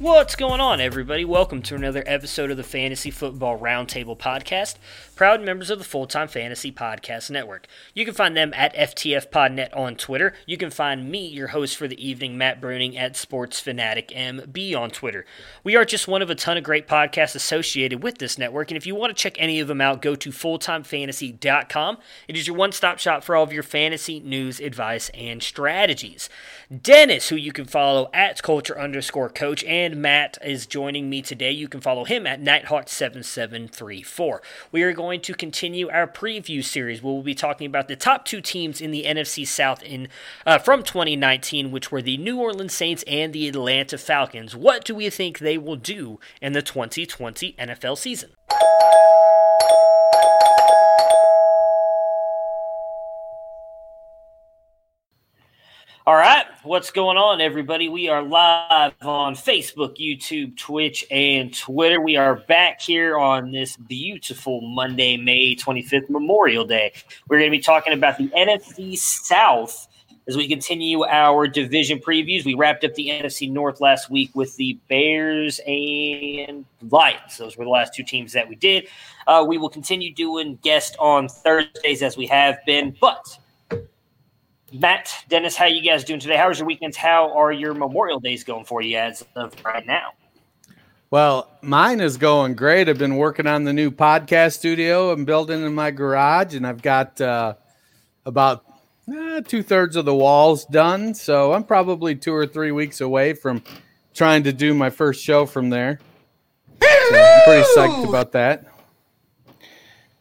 What's going on, everybody? Welcome to another episode of the Fantasy Football Roundtable Podcast, proud members of the Full Time Fantasy Podcast Network. You can find them at FTFPodNet on Twitter. You can find me, your host for the evening, Matt Bruning, at SportsFanaticMB on Twitter. We are just one of a ton of great podcasts associated with this network, and if you want to check any of them out, go to FullTimeFantasy.com. It is your one stop shop for all of your fantasy news, advice, and strategies. Dennis, who you can follow at culture underscore coach, and Matt is joining me today. You can follow him at Nighthawk7734. We are going to continue our preview series we'll be talking about the top two teams in the NFC South in uh, from 2019, which were the New Orleans Saints and the Atlanta Falcons. What do we think they will do in the 2020 NFL season? All right, what's going on, everybody? We are live on Facebook, YouTube, Twitch, and Twitter. We are back here on this beautiful Monday, May 25th, Memorial Day. We're going to be talking about the NFC South as we continue our division previews. We wrapped up the NFC North last week with the Bears and Lions. Those were the last two teams that we did. Uh, we will continue doing guests on Thursdays as we have been, but Matt, Dennis, how you guys doing today? How was your weekends? How are your Memorial Days going for you as of right now? Well, mine is going great. I've been working on the new podcast studio I'm building in my garage, and I've got uh, about uh, two thirds of the walls done. So I'm probably two or three weeks away from trying to do my first show from there. So I'm pretty psyched about that.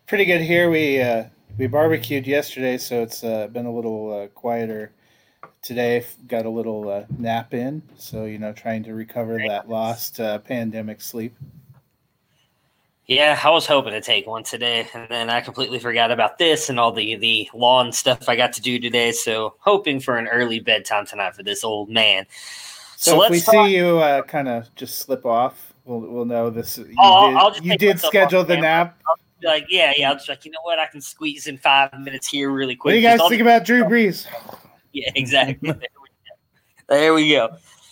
Pretty good here. We uh, we barbecued yesterday, so it's uh, been a little uh, quieter today. Got a little uh, nap in, so you know, trying to recover that lost uh, pandemic sleep. Yeah, I was hoping to take one today, and then I completely forgot about this and all the the lawn stuff I got to do today. So hoping for an early bedtime tonight for this old man. So, So if we talk- see you uh, kind of just slip off, we'll we'll know this. You I'll- did, you did schedule the camera. Be Like, yeah, yeah. I'll just like, you know what? I can squeeze in five minutes here really quick. What do you guys think about Drew Brees? Yeah, exactly. there, we go. there we go.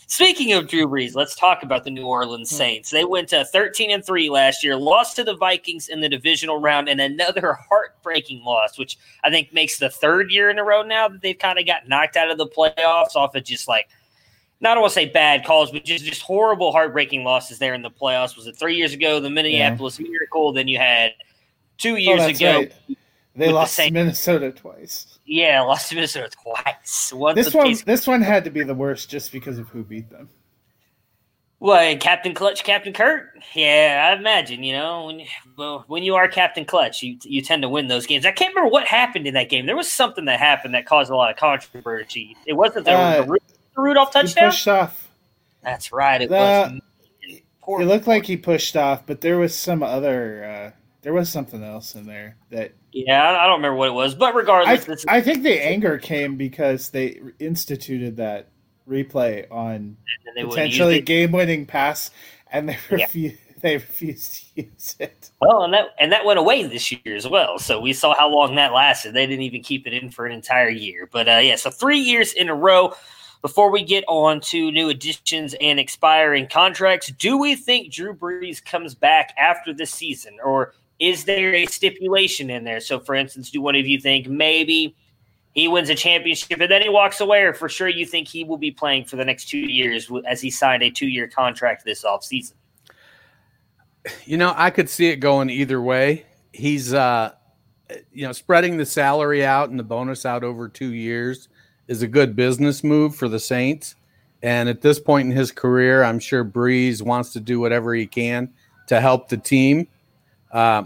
Speaking of Drew Brees, let's talk about the New Orleans hmm. Saints. They went to 13 and 3 last year, lost to the Vikings in the divisional round, and another heartbreaking loss, which I think makes the third year in a row now that they've kind of got knocked out of the playoffs off of just like not I don't want to say bad calls, but just just horrible, heartbreaking losses there in the playoffs. Was it three years ago, the Minneapolis yeah. Miracle? Then you had two Oh, years ago. Right. They lost the to Minnesota twice. Yeah, lost to Minnesota twice. Once this one, this one had to be the worst just because of who beat them. Well, Captain Clutch, Captain Kirk. Yeah, I imagine. You know, when well, when you are Captain Clutch, you you tend to win those games. I can't remember what happened in that game. There was something that happened that caused a lot of controversy. It wasn't the, uh, the Rudolph touchdown. He pushed off. That's right. It the, was. It looked like he pushed off, but there was some other. Uh, there was something else in there that. Yeah, I don't remember what it was, but regardless, I, I think the anger came because they instituted that replay on potentially game-winning pass, and they refused. Yeah. They refused to use it. Well, and that and that went away this year as well. So we saw how long that lasted. They didn't even keep it in for an entire year. But uh, yeah, so three years in a row. Before we get on to new additions and expiring contracts, do we think Drew Brees comes back after this season, or is there a stipulation in there? So, for instance, do one of you think maybe he wins a championship and then he walks away, or for sure you think he will be playing for the next two years as he signed a two year contract this offseason? You know, I could see it going either way. He's, uh, you know, spreading the salary out and the bonus out over two years is a good business move for the Saints. And at this point in his career, I'm sure Brees wants to do whatever he can to help the team. Uh,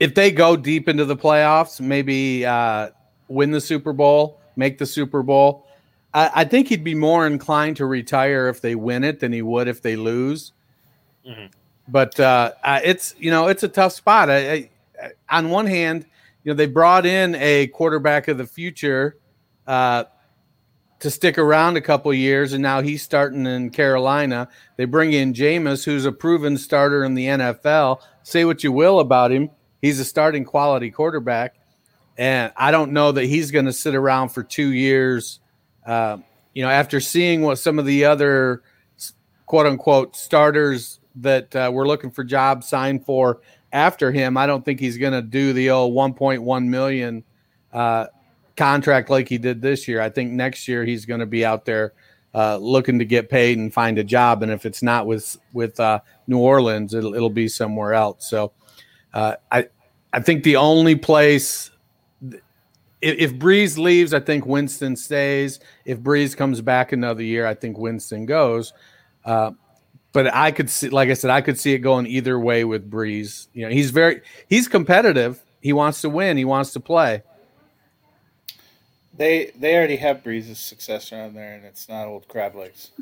if they go deep into the playoffs, maybe uh, win the Super Bowl, make the Super Bowl, I, I, think he'd be more inclined to retire if they win it than he would if they lose. Mm-hmm. But uh, it's you know it's a tough spot. I, I, on one hand, you know they brought in a quarterback of the future uh, to stick around a couple years, and now he's starting in Carolina. They bring in Jameis, who's a proven starter in the NFL. Say what you will about him, he's a starting quality quarterback, and I don't know that he's going to sit around for two years. Uh, you know, after seeing what some of the other quote unquote starters that uh, we're looking for jobs signed for after him, I don't think he's going to do the old 1.1 million uh, contract like he did this year. I think next year he's going to be out there uh, looking to get paid and find a job. And if it's not with with uh, New Orleans, it'll it'll be somewhere else. So uh, I I think the only place. If, if Brees leaves, I think Winston stays. If Brees comes back another year, I think Winston goes. Uh, but I could see, like I said, I could see it going either way with Brees. You know, he's very he's competitive. He wants to win. He wants to play. They they already have Brees' successor on there, and it's not old crab legs.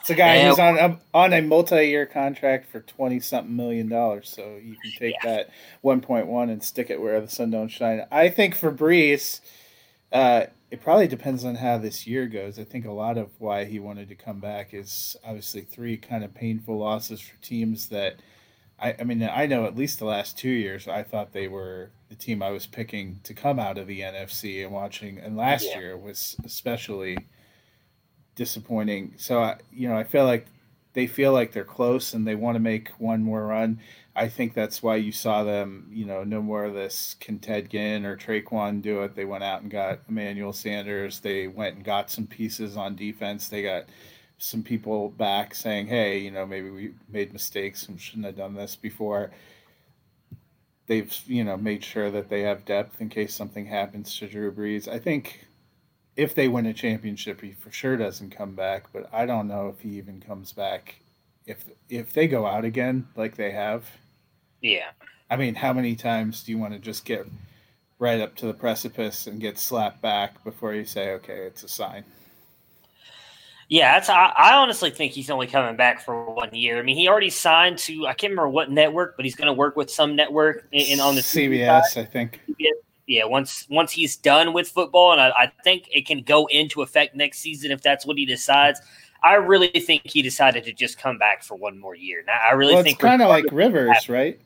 It's a guy who's on a, on a multi-year contract for twenty something million dollars. So you can take yeah. that one point one and stick it where the sun don't shine. I think for Brees, uh, it probably depends on how this year goes. I think a lot of why he wanted to come back is obviously three kind of painful losses for teams that I, I mean, I know at least the last two years, I thought they were the team I was picking to come out of the NFC and watching. And last yeah. year was especially disappointing. So, I, you know, I feel like they feel like they're close and they want to make one more run. I think that's why you saw them, you know, no more of this can Ted Ginn or Tre'Quan do it. They went out and got Emmanuel Sanders. They went and got some pieces on defense. They got some people back saying, "Hey, you know, maybe we made mistakes and shouldn't have done this before." They've, you know, made sure that they have depth in case something happens to Drew Brees. I think if they win a championship, he for sure doesn't come back. But I don't know if he even comes back if if they go out again like they have. Yeah. I mean, how many times do you want to just get right up to the precipice and get slapped back before you say, "Okay, it's a sign"? Yeah, that's. I, I, honestly think he's only coming back for one year. I mean, he already signed to I can't remember what network, but he's going to work with some network in, in on the CBS, I think. Yeah, once once he's done with football, and I, I, think it can go into effect next season if that's what he decides. I really think he decided to just come back for one more year. Now, I really well, think it's kind of like Rivers, right?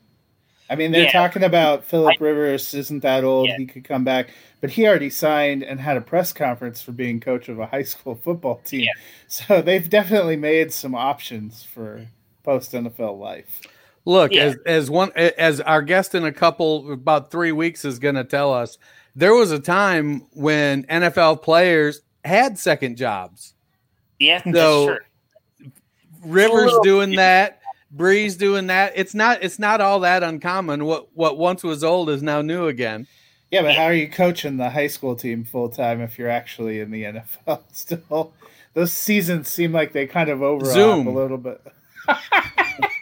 I mean, they're yeah. talking about Philip Rivers isn't that old; yeah. he could come back but he already signed and had a press conference for being coach of a high school football team. Yeah. So they've definitely made some options for post NFL life. Look, yeah. as as one as our guest in a couple about 3 weeks is going to tell us, there was a time when NFL players had second jobs. Yeah, So- that's true. Rivers little- doing that, Brees doing that. It's not it's not all that uncommon. What what once was old is now new again. Yeah, but how are you coaching the high school team full time if you're actually in the NFL still? Those seasons seem like they kind of overlap Zoom. a little bit.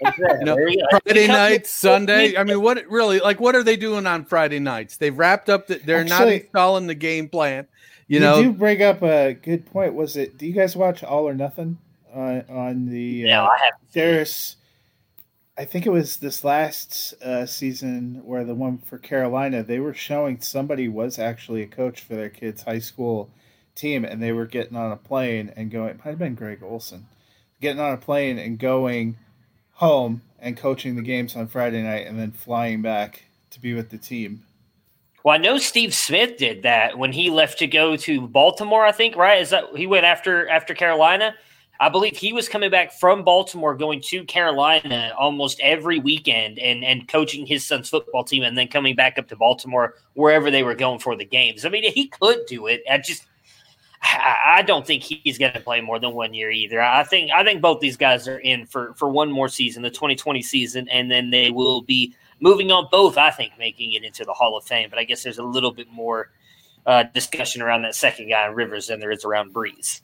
You know, There you go. Friday Because- nights, Sunday. I mean, what really like what are they doing on Friday nights? They've wrapped up. The, they're not installing the game plan. You, You, know, do bring up a good point. Was it? Do you guys watch All or Nothing on on the? No, uh, I haven't. there's I think it was this last uh, season where the one for Carolina, they were showing somebody was actually a coach for their kids' high school team, and they were getting on a plane and going. It might have been Greg Olsen, getting on a plane and going home and coaching the games on Friday night, and then flying back to be with the team. Well, I know Steve Smith did that when he left to go to Baltimore. I think right is that he went after after Carolina. I believe he was coming back from Baltimore, going to Carolina almost every weekend, and and coaching his son's football team, and then coming back up to Baltimore wherever they were going for the games. I mean, he could do it. I just I don't think he's going to play more than one year either. I think I think both these guys are in for for one more season, the 2020 season, and then they will be moving on. Both, I think, making it into the Hall of Fame. But I guess there's a little bit more uh, discussion around that second guy Rivers than there is around Brees.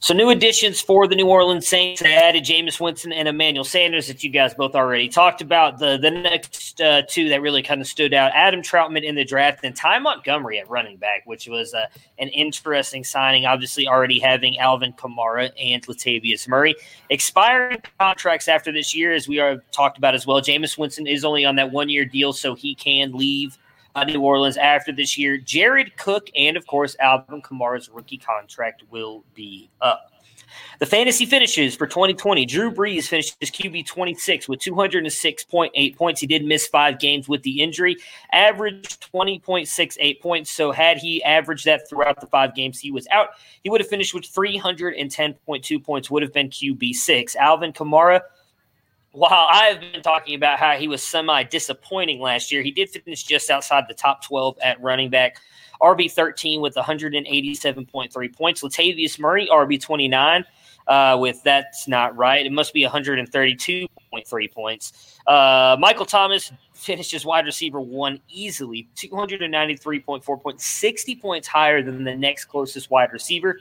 So new additions for the New Orleans Saints. They added Jameis Winston and Emmanuel Sanders that you guys both already talked about. The the next uh, two that really kind of stood out: Adam Trautman in the draft and Ty Montgomery at running back, which was uh, an interesting signing. Obviously, already having Alvin Kamara and Latavius Murray expiring contracts after this year, as we are talked about as well. Jameis Winston is only on that one year deal, so he can leave uh, New Orleans after this year. Jared Cook and, of course, Alvin Kamara's rookie contract will be up. The fantasy finishes for 2020. Drew Brees finished his QB 26 with 206.8 points. He did miss five games with the injury, averaged 20.68 points. So, had he averaged that throughout the five games he was out, he would have finished with 310.2 points, would have been QB 6. Alvin Kamara while I've been talking about how he was semi disappointing last year, he did finish just outside the top 12 at running back. RB 13 with 187.3 points. Latavius Murray, RB 29, uh, with that's not right. It must be 132.3 points. Uh, Michael Thomas finished wide receiver one easily, 293.4 points, 60 points higher than the next closest wide receiver.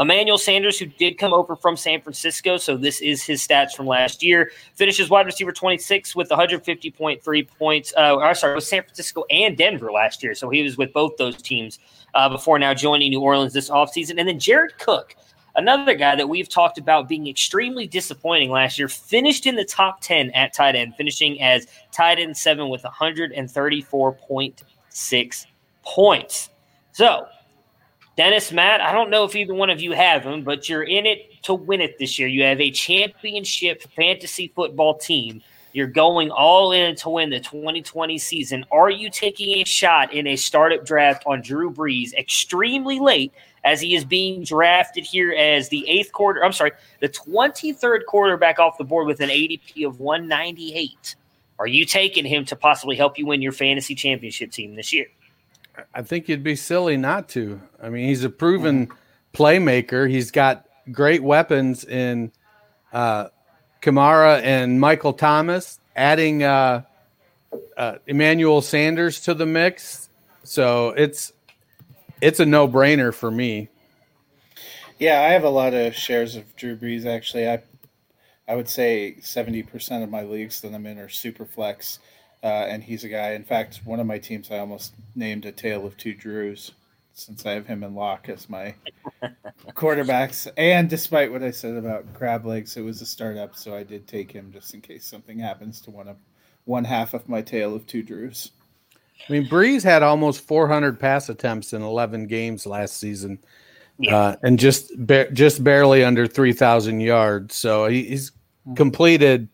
Emmanuel Sanders, who did come over from San Francisco, so this is his stats from last year, finishes wide receiver 26 with 150.3 points. Uh, or sorry, with San Francisco and Denver last year, so he was with both those teams uh, before now joining New Orleans this offseason. And then Jared Cook, another guy that we've talked about being extremely disappointing last year, finished in the top 10 at tight end, finishing as tight end seven with 134.6 points. So, Dennis, Matt, I don't know if either one of you have him, but you're in it to win it this year. You have a championship fantasy football team. You're going all in to win the 2020 season. Are you taking a shot in a startup draft on Drew Brees extremely late as he is being drafted here as the eighth quarter? I'm sorry, the 23rd quarterback off the board with an ADP of 198. Are you taking him to possibly help you win your fantasy championship team this year? I think you'd be silly not to. I mean, he's a proven playmaker. He's got great weapons in uh, Kamara and Michael Thomas, adding uh, uh, Emmanuel Sanders to the mix. So it's it's a no brainer for me. Yeah, I have a lot of shares of Drew Brees. Actually, I I would say seventy percent of my leagues that I'm in are super flex, uh, and he's a guy. In fact, one of my teams I almost named a tale of two Drews, since I have him and Lock as my quarterbacks. And despite what I said about crab legs, it was a startup, so I did take him just in case something happens to one of one half of my tale of two Drews. I mean, Brees had almost 400 pass attempts in 11 games last season, Yeah. uh, and just ba- just barely under 3,000 yards. So he, he's completed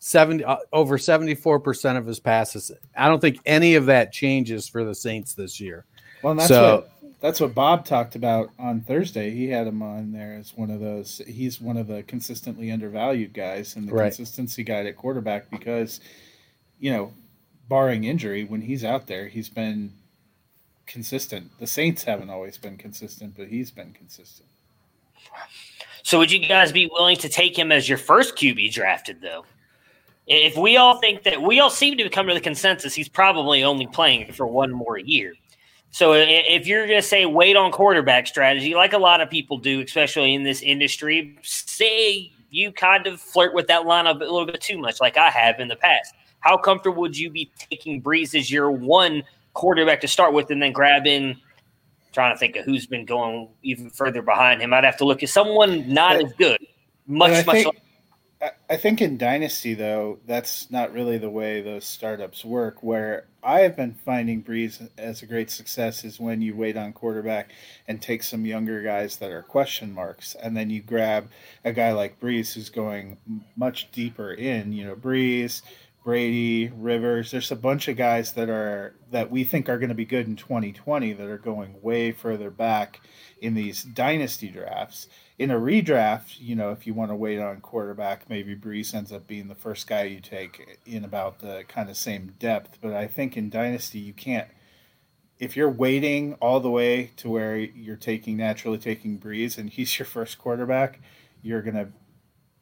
70 uh, over 74 percent of his passes. I don't think any of that changes for the Saints this year. Well, that's So- what that's what Bob talked about on Thursday. He had him on there as one of those. He's one of the consistently undervalued guys and the Right. consistency guy at quarterback because, you know, barring injury, when he's out there, he's been consistent. The Saints haven't always been consistent, but he's been consistent. So would you guys be willing to take him as your first QB drafted though? If we all think that we all seem to come to the consensus he's probably only playing for one more year. So if you're going to say wait on quarterback strategy, like a lot of people do, especially in this industry, say you kind of flirt with that line a little bit too much, like I have in the past. How comfortable would you be taking Brees as your one quarterback to start with, and then grabbing? Trying to think of who's been going even further behind him. I'd have to look at someone not as good, much much. think, like- I think in Dynasty though, that's not really the way those startups work. Where I have been finding Brees as a great success is when you wait on quarterback and take some younger guys that are question marks, and then you grab a guy like Brees who's going much deeper in. You know, Brees, Brady, Rivers. There's a bunch of guys that are that we think are going to be good in 2020 that are going way further back in these dynasty drafts. In a redraft, you know, if you want to wait on quarterback, maybe Brees ends up being the first guy you take in about the kind of same depth. But I think in dynasty, you can't. If you're waiting all the way to where you're taking naturally taking Brees and he's your first quarterback, you're going to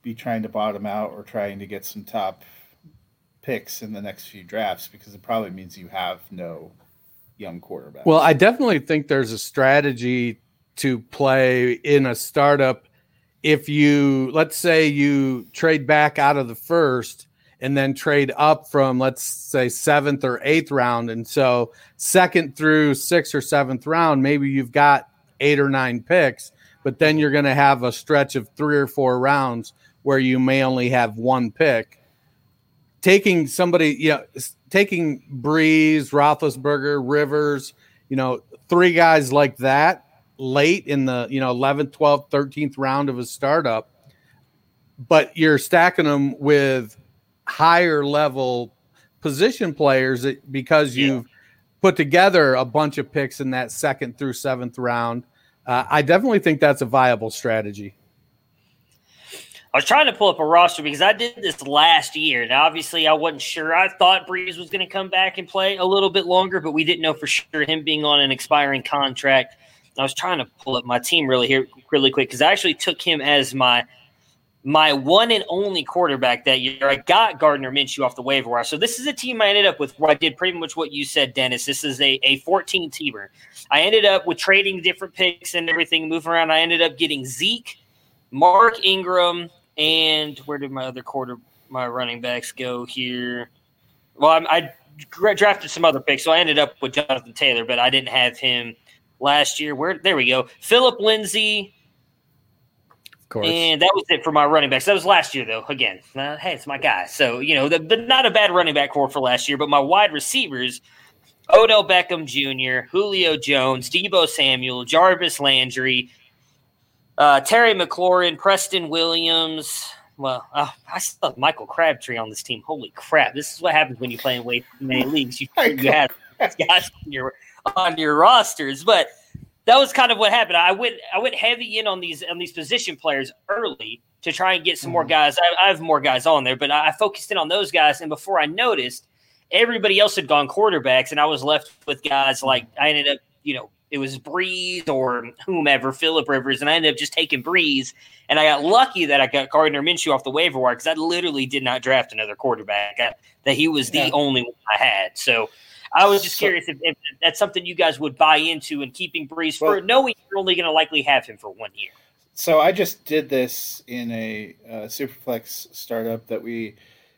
be trying to bottom out or trying to get some top picks in the next few drafts because it probably means you have no young quarterback. Well, I definitely think there's a strategy to play in a startup. If you, let's say, you trade back out of the first and then trade up from, let's say, seventh or eighth round. And so, second through sixth or seventh round, maybe you've got eight or nine picks, but then you're going to have a stretch of three or four rounds where you may only have one pick taking somebody, you know, taking Brees, Roethlisberger, Rivers, you know, three guys like that late in the, you know, 11th, 12th, 13th round of a startup, but you're stacking them with higher level position players because you've yeah. put together a bunch of picks in that second through seventh round. Uh, I definitely think that's a viable strategy. I was trying to pull up a roster because I did this last year. And obviously, I wasn't sure. I thought Brees was going to come back and play a little bit longer, but we didn't know for sure him being on an expiring contract. I was trying to pull up my team really here really quick because I actually took him as my my one and only quarterback that year. I got Gardner Minshew off the waiver wire. So this is a team I ended up with where I did pretty much what you said, Dennis. This is a, a 14 teamer. I ended up with trading different picks and everything, moving around. I ended up getting Zeke, Mark Ingram, and where did my other quarter, my running backs go here? Well, I, I drafted some other picks, so I ended up with Jonathan Taylor, but I didn't have him last year. Where there we go, Philip Lindsay. Of course. And that was it for my running backs. That was last year, though. Again, uh, hey, it's my guy. So you know, the, the, not a bad running back core for last year. But my wide receivers: Odell Beckham Jr., Julio Jones, Deebo Samuel, Jarvis Landry, uh, Terry McLaurin, Preston Williams. Well, uh, I still have Michael Crabtree on this team. Holy crap! This is what happens when you play in way too many leagues. You, you have guys on your on your rosters, but that was kind of what happened. I went I went heavy in on these on these position players early to try and get some more mm-hmm. guys. I, I have more guys on there, but I, focused in on those guys. And before I noticed, everybody else had gone quarterbacks, and I was left with guys like I ended up, you know, it was Brees or whomever, Philip Rivers, and I ended up just taking Brees. And I got lucky that I got Gardner Minshew off the waiver wire because I literally did not draft another quarterback. I, that he was the yeah. only one I had. So I was just so, curious if, if, that's something you guys would buy into and keeping Brees well, for knowing you're only going to likely have him for one year. So I just did this in a uh, Superflex startup that we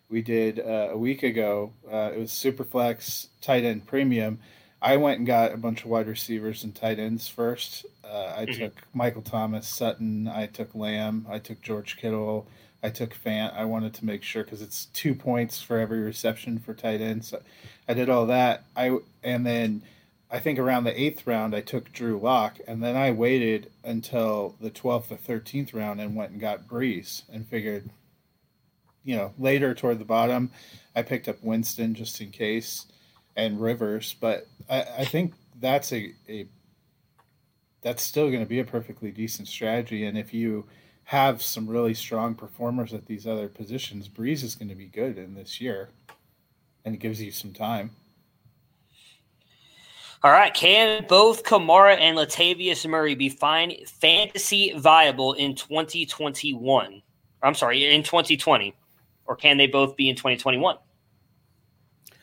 we did uh, a week ago. Uh, it was Superflex tight end premium I went and got a bunch of wide receivers and tight ends first. Uh, I mm-hmm. took Michael Thomas, Sutton. I took Lamb. I took George Kittle. I took Fant. I wanted to make sure because it's two points for every reception for tight ends. So I did all that. I and then I think around the eighth round I took Drew Lock, and then I waited until the twelfth or thirteenth round and went and got Brees and figured, you know, later toward the bottom, I picked up Winston just in case and Rivers, but I, I think that's a, a that's still going to be a perfectly decent strategy. And if you have some really strong performers at these other positions, Brees is going to be good in this year, and it gives you some time. All right, can both Kamara and Latavius Murray be fine fantasy viable in 2021? I'm sorry, in 2020, or can they both be in 2021?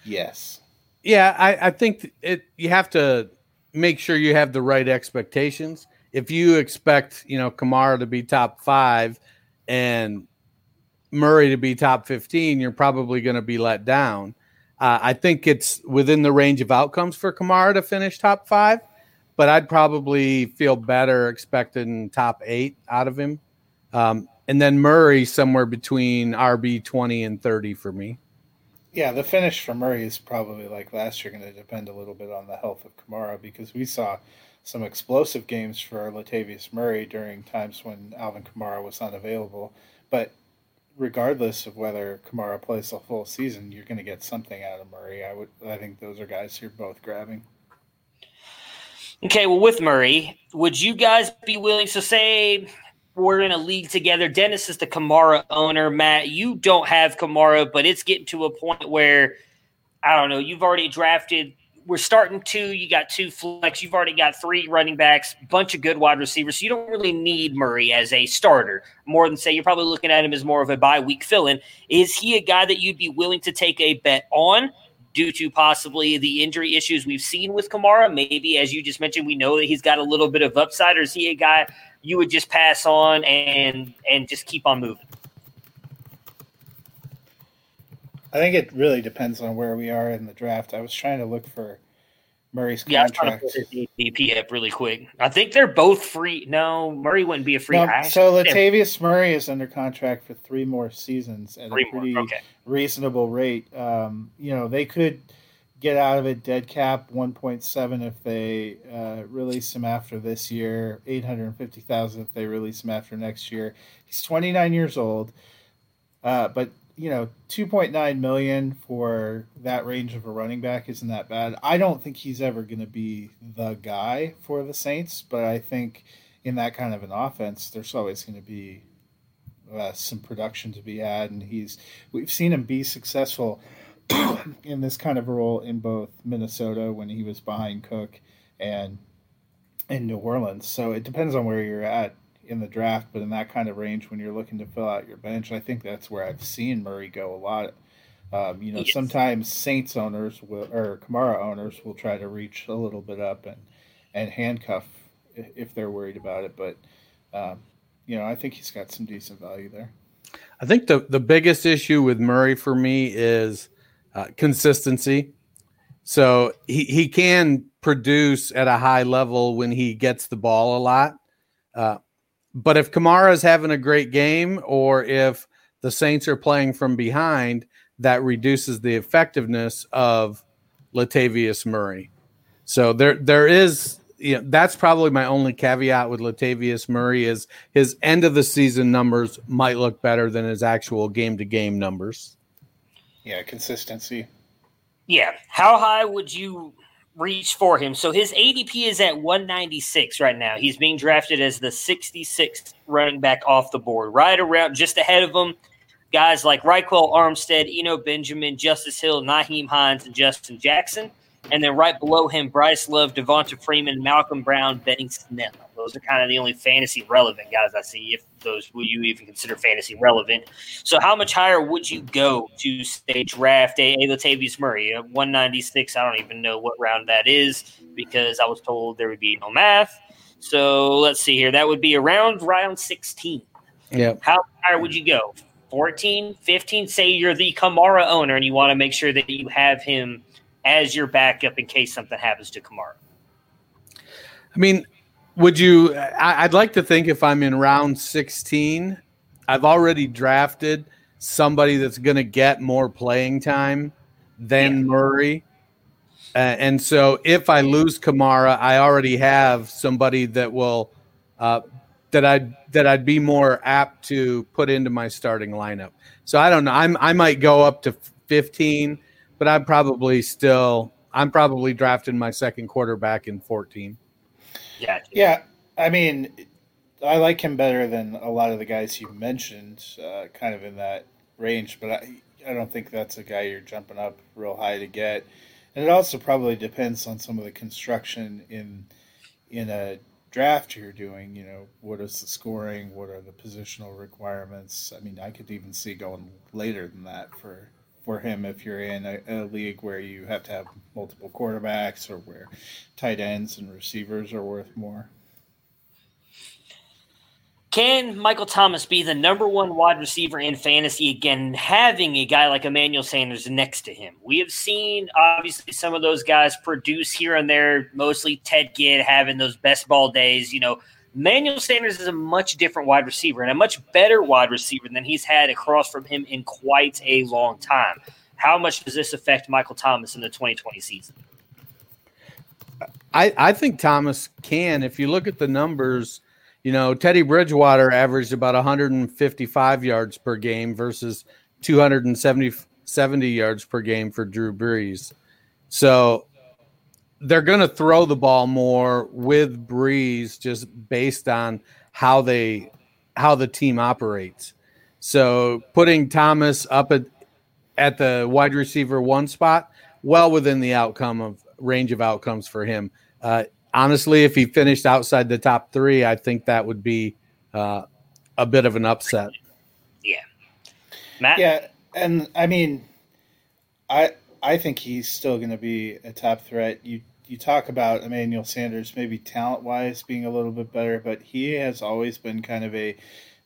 Yes. Yeah, I, I think it. You have to make sure you have the right expectations. If you expect, you know, Kamara to be top five and Murray to be top 15, you're probably going to be let down. Uh, I think it's within the range of outcomes for Kamara to finish top five, but I'd probably feel better expecting top eight out of him. Um, and then Murray somewhere between RB 20 and 30 for me. Yeah, the finish for Murray is probably like last year going to depend a little bit on the health of Kamara because we saw some explosive games for Latavius Murray during times when Alvin Kamara was unavailable. But regardless of whether Kamara plays the full season, you're going to get something out of Murray. I would, I think those are guys you're both grabbing. Okay, well, with Murray, would you guys be willing to say we're in a league together? Dennis is the Kamara owner. Matt, you don't have Kamara, but it's getting to a point where I don't know. You've already drafted we're starting two. You got two flex. You've already got three running backs, bunch of good wide receivers. So you don't really need Murray as a starter more than say you're probably looking at him as more of a bye week fill in. Is he a guy that you'd be willing to take a bet on? Due to possibly the injury issues we've seen with Kamara, maybe as you just mentioned, we know that he's got a little bit of upside. Or is he a guy you would just pass on and and just keep on moving? I think it really depends on where we are in the draft. I was trying to look for Murray's contract. Yeah, DP up really quick. I think they're both free. No, Murray wouldn't be a free. No, so Latavius Murray is under contract for three more seasons at three a pretty okay. reasonable rate. Um, you know, they could get out of it dead cap 1.7 if they uh, release him after this year, 850,000 if they release him after next year. He's 29 years old. Uh, but you know, 2.9 million for that range of a running back isn't that bad. I don't think he's ever going to be the guy for the Saints, but I think in that kind of an offense, there's always going to be uh, some production to be had, and he's we've seen him be successful in this kind of a role in both Minnesota when he was behind Cook and in New Orleans. So it depends on where you're at in the draft, but in that kind of range when you're looking to fill out your bench, I think that's where I've seen Murray go a lot. Um, you know, yes. sometimes Saints owners will, or Kamara owners will try to reach a little bit up and and handcuff if they're worried about it. But um, you know, I think he's got some decent value there. I think the the biggest issue with Murray for me is uh, consistency. So he he can produce at a high level when he gets the ball a lot. Uh, but if Kamara is having a great game, or if the Saints are playing from behind, that reduces the effectiveness of Latavius Murray. So there, there is, you know, that's probably my only caveat with Latavius Murray is his end of the season numbers might look better than his actual game to game numbers. Yeah, consistency. Yeah. How high would you reach for him. So his ADP is at 196 right now. He's being drafted as the 66th running back off the board, right around just ahead of him. Guys like Ryquell Armstead, Eno Benjamin, Justice Hill, Nyheim Hines, and Justin Jackson. And then right below him, Bryce Love, Devonta Freeman, Malcolm Brown, Benny Snell. Those are kind of the only fantasy relevant guys I see. If those would you even consider fantasy relevant? So how much higher would you go to say draft a, a Latavius Murray? Uh, a 196. I don't even know what round that is because I was told there would be no math. So let's see here. That would be around round 16. Yeah. How higher would you go? 14, 15? Say you're the Kamara owner and you want to make sure that you have him as your backup in case something happens to Kamara. I mean, would you? I, would like to think if I'm in round 16, I've already drafted somebody that's going to get more playing time than yeah. Murray. Uh, and so if I lose Kamara, I already have somebody that will uh, that I'd that I'd be more apt to put into my starting lineup. So I don't know. I'm I might go up to 15, but I'm probably still I'm probably drafting my second quarterback in 14. Yeah. Yeah. I mean, I like him better than a lot of the guys you mentioned, uh, kind of in that range, but I, I don't think that's a guy you're jumping up real high to get. and it also probably depends on some of the construction in in a draft you're doing. You know, what is the scoring? What are the positional requirements? I mean, I could even see going later than that for for him if you're in a, a league where you have to have multiple quarterbacks or where tight ends and receivers are worth more. Can Michael Thomas be the number one wide receiver in fantasy again, having a guy like Emmanuel Sanders next to him? We have seen, obviously, some of those guys produce here and there, mostly Ted Ginn having those best ball days. You know, Emmanuel Sanders is a much different wide receiver and a much better wide receiver than he's had across from him in quite a long time. How much does this affect Michael Thomas in the 2020 season? I, I think Thomas can. If you look at the numbers, you know, Teddy Bridgewater averaged about 155 yards per game versus 270 70 yards per game for Drew Brees. So they're going to throw the ball more with Brees just based on how they how the team operates. So putting Thomas up at at the wide receiver one spot, well within the outcome of range of outcomes for him. Uh, honestly, if he finished outside the top three, I think that would be uh, a bit of an upset. Yeah, Matt. Yeah, and I mean, I I think he's still going to be a top threat. You you talk about Emmanuel Sanders, maybe talent wise being a little bit better, but he has always been kind of a,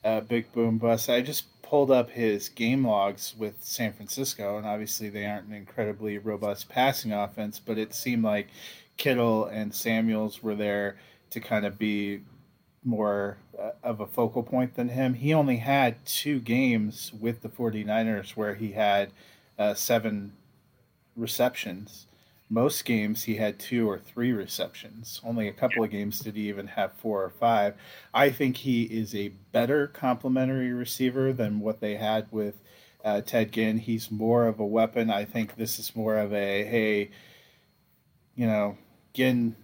a big boom bust. I just pulled up his game logs with San Francisco, and obviously they aren't an incredibly robust passing offense, but it seemed like Kittle and Samuels were there to kind of be more uh, of a focal point than him. He only had two games with the 49ers where he had uh, seven receptions. Most games he had two or three receptions. Only a couple of games did he even have four or five. I think he is a better complementary receiver than what they had with uh, Ted Ginn. He's more of a weapon. I think this is more of a hey, you know, Ginn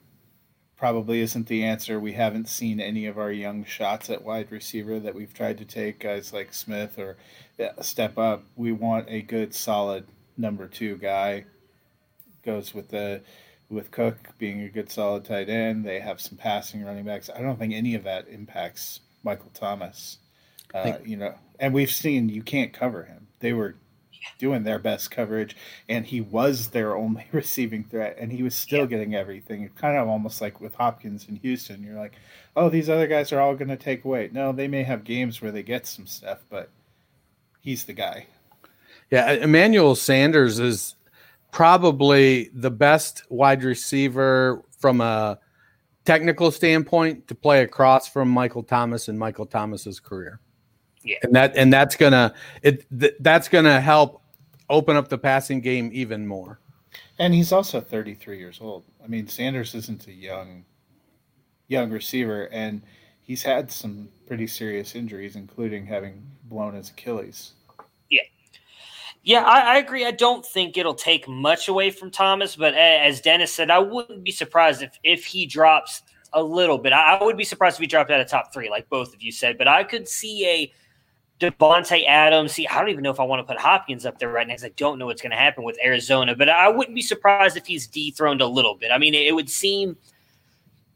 probably isn't the answer. We haven't seen any of our young shots at wide receiver that we've tried to take, guys like Smith or yeah, step up. We want a good, solid number two guy. Goes with the with Cook being a good, solid tight end. They have some passing running backs. I don't think any of that impacts Michael Thomas. Uh, you know, and we've seen you can't cover him. They were doing their best coverage, and he was their only receiving threat, and he was still yeah. getting everything. Kind of almost like with Hopkins in Houston. You're like, oh, these other guys are all going to take away. No, they may have games where they get some stuff, but he's the guy. Yeah, Emmanuel Sanders is probably the best wide receiver from a technical standpoint to play across from Michael Thomas in Michael Thomas's career. Yeah. And that and that's gonna it th- that's gonna help open up the passing game even more. And he's also 33 years old. I mean, Sanders isn't a young young receiver, and he's had some pretty serious injuries, including having blown his Achilles. Yeah. I, I, agree. I don't think it'll take much away from Thomas, but as Dennis said, I wouldn't be surprised if if he drops a little bit. I, I would be surprised if he dropped out of top three, like both of you said. But I could see a Davante Adams. See, I don't even know if I want to put Hopkins up there right now because I don't know what's going to happen with Arizona. But I wouldn't be surprised if he's dethroned a little bit. I mean, it would seem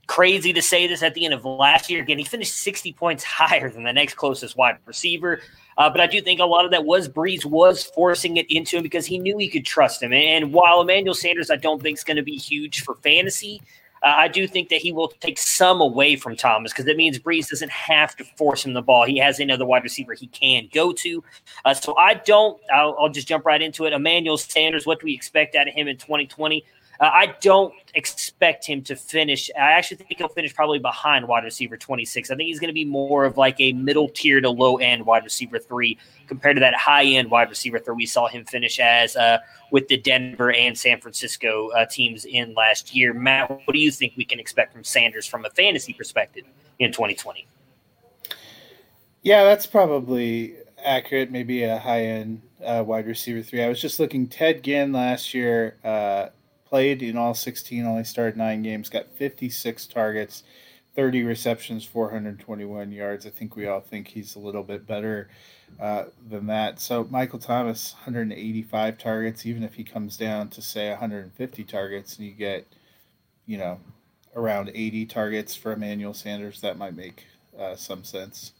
crazy to say this at the end of last year. Again, he finished 60 points higher than the next closest wide receiver. Uh, but I do think a lot of that was Brees was forcing it into him because he knew he could trust him. And while Emmanuel Sanders, I don't think is going to be huge for fantasy, uh, I do think that he will take some away from Thomas because it means Brees doesn't have to force him the ball. He has another wide receiver he can go to. Uh, so I don't. I'll, I'll, just jump right into it. Emmanuel Sanders. What do we expect out of him in 2020? Uh, I don't expect him to finish. I actually think he'll finish probably behind wide receiver 26. I think he's going to be more of like a middle tier to low end wide receiver three compared to that high end wide receiver three we saw him finish as uh, with the Denver and San Francisco uh, teams in last year. Matt, what do you think we can expect from Sanders from a fantasy perspective in 2020? Yeah, that's probably accurate. Maybe a high end uh, wide receiver three. I was just looking. Ted Ginn last year uh, played in all 16, only started nine games, got 56 targets 30 receptions, 421 yards. I think we all think he's a little bit better uh, than that. So Michael Thomas, 185 targets. Even if he comes down to say 150 targets, and you get, you know, around 80 targets for Emmanuel Sanders, that might make uh, some sense.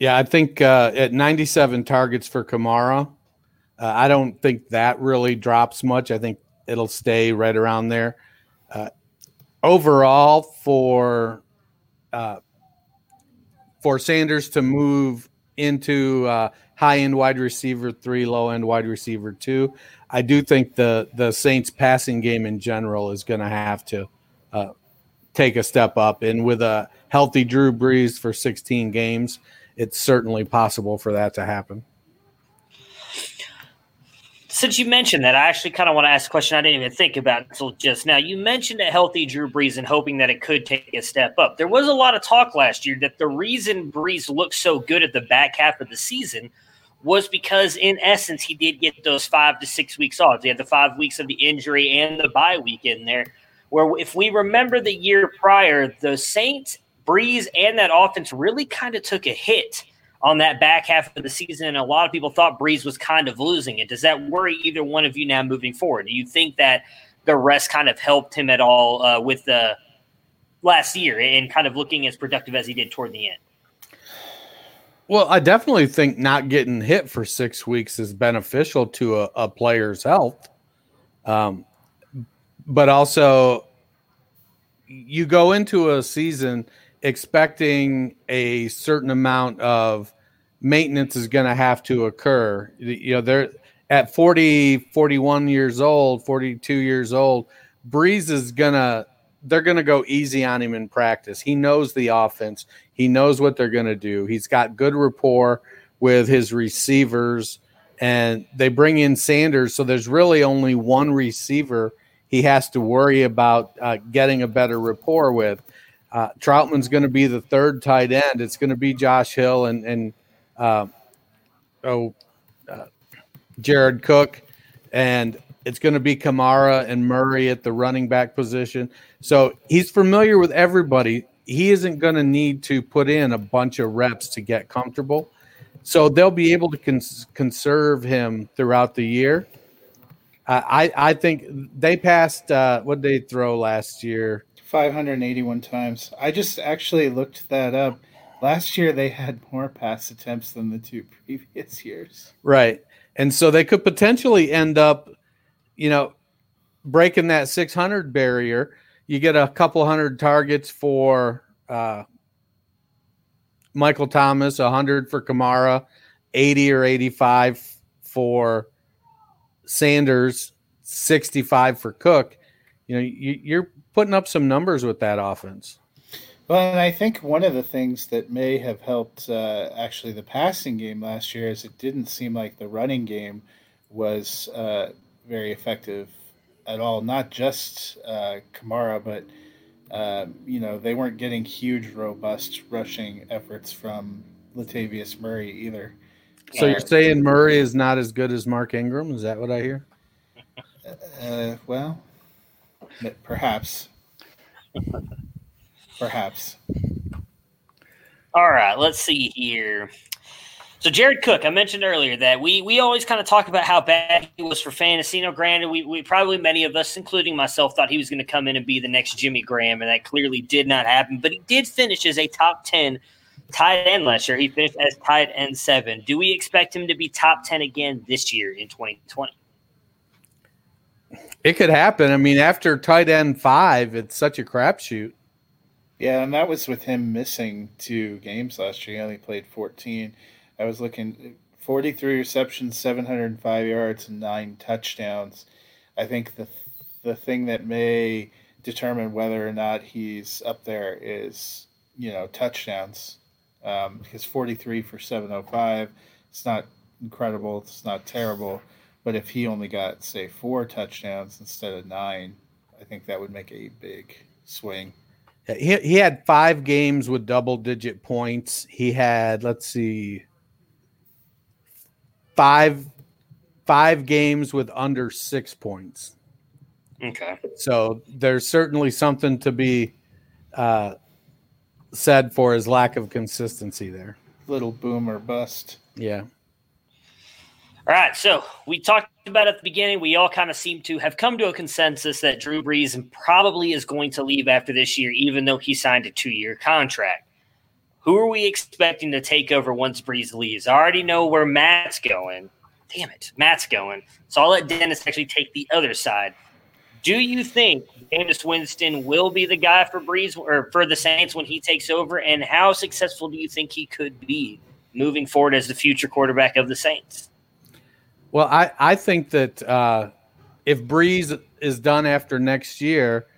Yeah, I think uh, at 97 targets for Kamara, uh, I don't think that really drops much. I think it'll stay right around there. Uh, overall, for uh, for Sanders to move into uh, high end wide receiver three, low end wide receiver two, I do think the the Saints passing game in general is going to have to uh, take a step up. And with a healthy Drew Brees for 16 games, it's certainly possible for that to happen. Since you mentioned that, I actually kind of want to ask a question I didn't even think about until just now. You mentioned a healthy Drew Brees and hoping that it could take a step up. There was a lot of talk last year that the reason Brees looked so good at the back half of the season was because, in essence, he did get those five to six weeks off. He had the five weeks of the injury and the bye week in there. Where, if we remember the year prior, the Saints, Brees, and that offense really kind of took a hit on that back half of the season, and a lot of people thought Brees was kind of losing it. Does that worry either one of you now moving forward? Do you think that the rest kind of helped him at all uh, with the last year and kind of looking as productive as he did toward the end? Well, I definitely think not getting hit for six weeks is beneficial to a, a player's health. Um, but also, you go into a season expecting a certain amount of maintenance is going to have to occur. You know, they're at 40, 41 years old, 42 years old. Brees is going to, they're going to go easy on him in practice. He knows the offense, he knows what they're going to do. He's got good rapport with his receivers, and they bring in Sanders. So there's really only one receiver he has to worry about uh, getting a better rapport with. Uh, Trautman's going to be the third tight end. It's going to be Josh Hill and and uh, oh uh, Jared Cook, and it's going to be Kamara and Murray at the running back position. So he's familiar with everybody. He isn't going to need to put in a bunch of reps to get comfortable. So they'll be able to cons- conserve him throughout the year. Uh, I I think they passed. Uh, what did they throw last year? 581 times. I just actually looked that up. Last year they had more pass attempts than the two previous years. Right. And so they could potentially end up, you know, breaking that 600 barrier. You get a couple hundred targets for uh, Michael Thomas, 100 for Kamara, 80 or 85 for Sanders, 65 for Cook. You know, you, you're putting up some numbers with that offense. Well, and I think one of the things that may have helped uh, actually the passing game last year is it didn't seem like the running game was uh, very effective at all. Not just uh, Kamara, but um, you know they weren't getting huge, robust rushing efforts from Latavius Murray either. So you're saying Murray is not as good as Mark Ingram? Is that what I hear? Uh, well, perhaps. Perhaps. All right, let's see here. So Jared Cook, I mentioned earlier that we we always kind of talk about how bad he was for fantasy. You know, granted, we, we probably many of us, including myself, thought he was going to come in and be the next Jimmy Graham, and that clearly did not happen. But he did finish as a top ten tight end last year. He finished as tight end seven. Do we expect him to be top ten again this year in 2020? It could happen. I mean, after tight end five, it's such a crapshoot. Yeah, and that was with him missing two games last year. He only played 14. I was looking 43 receptions, 705 yards, and nine touchdowns. I think the the thing that may determine whether or not he's up there is you know touchdowns. Um, because 43 for 705, it's not incredible. It's not terrible. But if he only got say four touchdowns instead of nine, I think that would make a big swing. He, he had five games with double digit points. He had, let's see, five five games with under six points. Okay. So there's certainly something to be uh, said for his lack of consistency there. Little boom or bust. Yeah. All right, so we talked about at the beginning. We all kind of seem to have come to a consensus that Drew Brees probably is going to leave after this year, even though he signed a two-year contract. Who are we expecting to take over once Brees leaves? I already know where Matt's going. Damn it, Matt's going. So I'll let Dennis actually take the other side. Do you think Jameis Winston will be the guy for Brees or for the Saints when he takes over? And how successful do you think he could be moving forward as the future quarterback of the Saints? Well, I, I think that uh, if Brees is done after next year,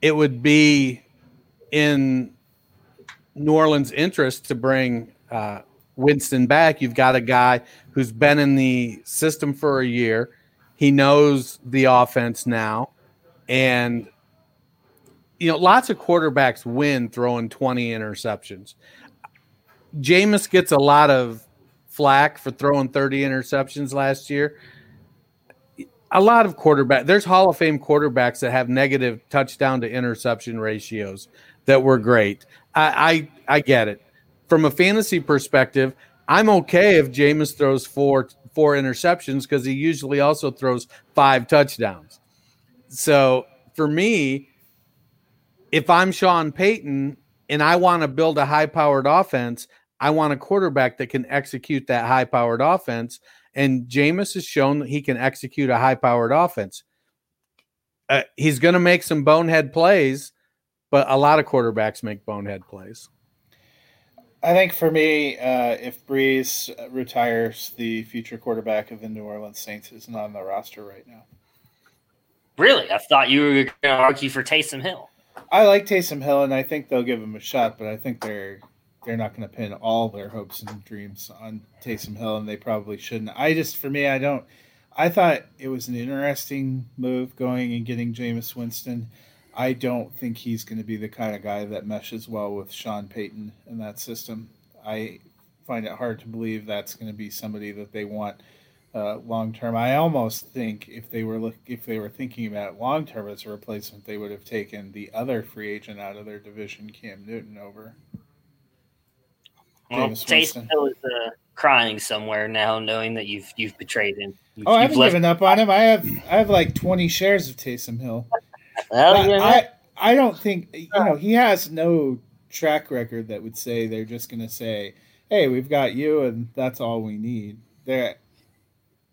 it would be in New Orleans' interest to bring uh, Winston back. You've got a guy who's been in the system for a year. He knows the offense now. And, you know, lots of quarterbacks win throwing 20 interceptions. Jameis gets a lot of flack for throwing 30 interceptions last year. A lot of quarterback there's Hall of Fame quarterbacks that have negative touchdown to interception ratios that were great. I I, I get it. From a fantasy perspective, I'm okay if Jameis throws four four interceptions because he usually also throws five touchdowns. So for me, if I'm Sean Payton and I want to build a high powered offense, I want a quarterback that can execute that high powered offense. And Jameis has shown that he can execute a high powered offense. Uh, he's going to make some bonehead plays, but a lot of quarterbacks make bonehead plays. I think for me, uh, if Brees retires, the future quarterback of the New Orleans Saints is not on the roster right now. Really? I thought you were going to argue for Taysom Hill. I like Taysom Hill, and I think they'll give him a shot, but I think they're they're not going to pin all their hopes and dreams on Taysom Hill, and they probably shouldn't. I just, for me, I don't. I thought it was an interesting move going and getting Jameis Winston. I don't think he's going to be the kind of guy that meshes well with Sean Payton in that system. I find it hard to believe that's going to be somebody that they want uh, long term. I almost think if they were look if they were thinking about long term as a replacement, they would have taken the other free agent out of their division, Cam Newton, over. Well, Taysom Hill is uh, crying somewhere now, knowing that you've you've betrayed him. You've, oh, I haven't left- given up on him. I have I have like twenty shares of Taysom Hill. well, yeah. I I don't think you know he has no track record that would say they're just going to say, "Hey, we've got you, and that's all we need." There,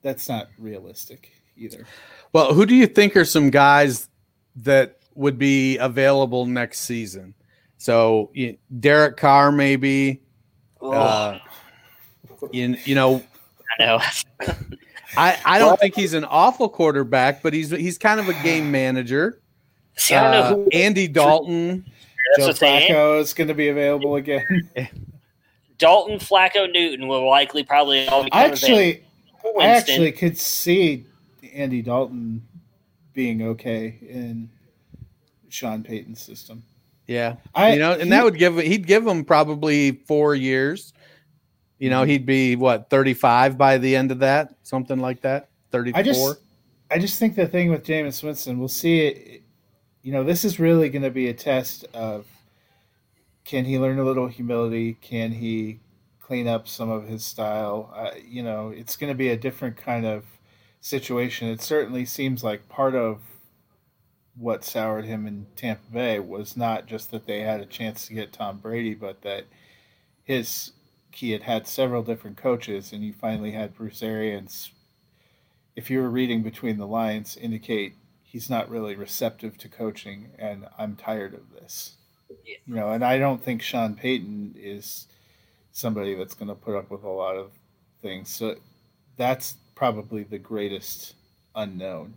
that's not realistic either. Well, who do you think are some guys that would be available next season? So Derek Carr, maybe. Uh, you, you know, I know. I, I don't think he's an awful quarterback, but he's he's kind of a game manager. See, I don't know who uh, Andy Dalton. Joe Flacco is going to be available again. Dalton, Flacco, Newton will likely probably all become actually. I actually could see Andy Dalton being okay in Sean Payton's system. Yeah, I, you know, and he, that would give he'd give him probably four years. You know, he'd be what thirty five by the end of that, something like that. Thirty four. I just, I just think the thing with Jameis Winston, we'll see it. You know, this is really going to be a test of can he learn a little humility? Can he clean up some of his style? Uh, you know, it's going to be a different kind of situation. It certainly seems like part of what soured him in Tampa Bay was not just that they had a chance to get Tom Brady, but that his he had had several different coaches, and you finally had Bruce Arians. If you were reading between the lines, indicate he's not really receptive to coaching, and I'm tired of this. Yeah. You know, and I don't think Sean Payton is somebody that's going to put up with a lot of things. So that's probably the greatest unknown.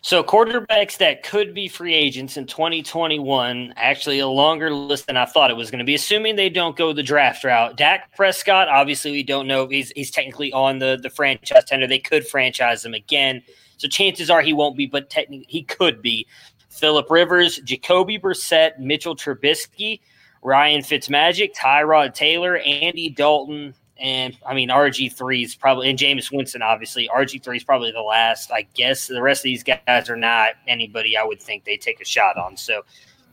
So quarterbacks that could be free agents in 2021, actually a longer list than I thought it was going to be, assuming they don't go the draft route. Dak Prescott, obviously we don't know. He's he's technically on the, the franchise tender. They could franchise him again. So chances are he won't be, but technically he could be. Philip Rivers, Jacoby Brissett, Mitchell Trubisky, Ryan Fitzmagic, Tyrod Taylor, Andy Dalton, and I mean RG three is probably and Jameis Winston obviously RG three is probably the last. I guess the rest of these guys are not anybody I would think they take a shot on. So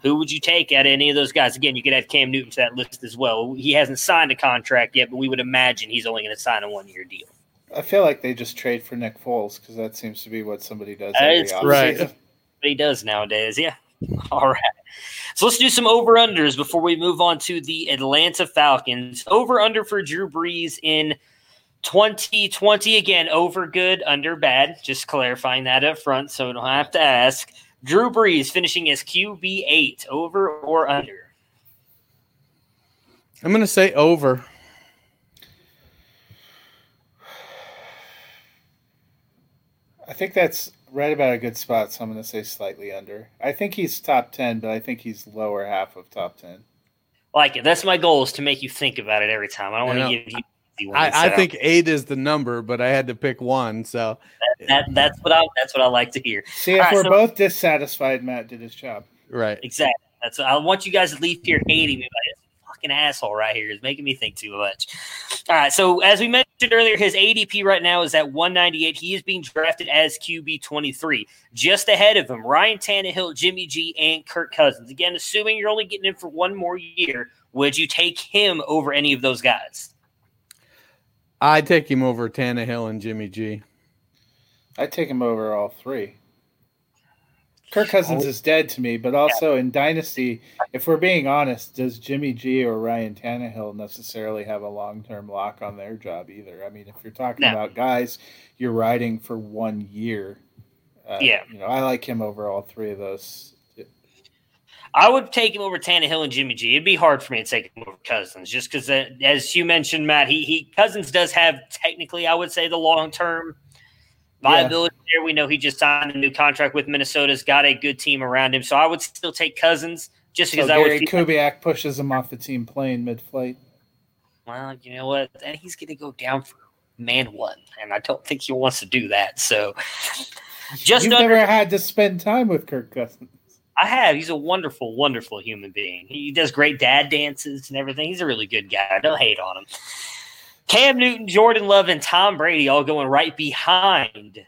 who would you take at any of those guys? Again, you could add Cam Newton to that list as well. He hasn't signed a contract yet, but we would imagine he's only going to sign a one year deal. I feel like they just trade for Nick Foles because that seems to be what somebody does. Uh, it's- Right. What he does nowadays, yeah. All right. So let's do some over unders before we move on to the Atlanta Falcons. Over under for Drew Brees in 2020. Again, over good, under bad. Just clarifying that up front so we don't have to ask. Drew Brees finishing as QB8. Over or under? I'm going to say over. I think that's right about a good spot, so I'm going to say slightly under. I think he's top 10, but I think he's lower half of top 10. Like it. That's my goal is to make you think about it every time. I don't want to give you. I, I so think eight is the number, but I had to pick one. So that, that's what I that's what I like to hear. See, if All right, we're so- both dissatisfied, Matt did his job. right. Exactly. That's I want you guys to leave here hating me like this fucking asshole right here is making me think too much. All right. So as we mentioned earlier, his ADP right now is at 198. He is being drafted as QB 23. Just ahead of him, Ryan Tannehill, Jimmy G, and Kirk Cousins. Again, assuming you're only getting in for one more year, would you take him over any of those guys? I'd take him over Tannehill and Jimmy G. I'd take him over all three. Kirk Cousins is dead to me, but also in Dynasty, if we're being honest, does Jimmy G or Ryan Tannehill necessarily have a long term lock on their job either? I mean, if you're talking No. about guys you're riding for one year, uh, Yeah. you know, I like him over all three of those. I would take him over Tannehill and Jimmy G. It'd be hard for me to take him over Cousins, just because, as you mentioned, Matt, he, he Cousins does have technically, I would say, the long term viability there. We know he just signed a new contract with Minnesota's got a good team around him, so I would still take Cousins just So because I Gary would. Kubiak pushes him off the team plane mid flight. well, you know what? And he's going to go down for man one, and I don't think he wants to do that. So, just You've under never had to spend time with Kirk Cousins. I have. He's a wonderful, wonderful human being. He does great dad dances and everything. He's a really good guy. I Don't hate on him. Cam Newton, Jordan Love, and Tom Brady all going right behind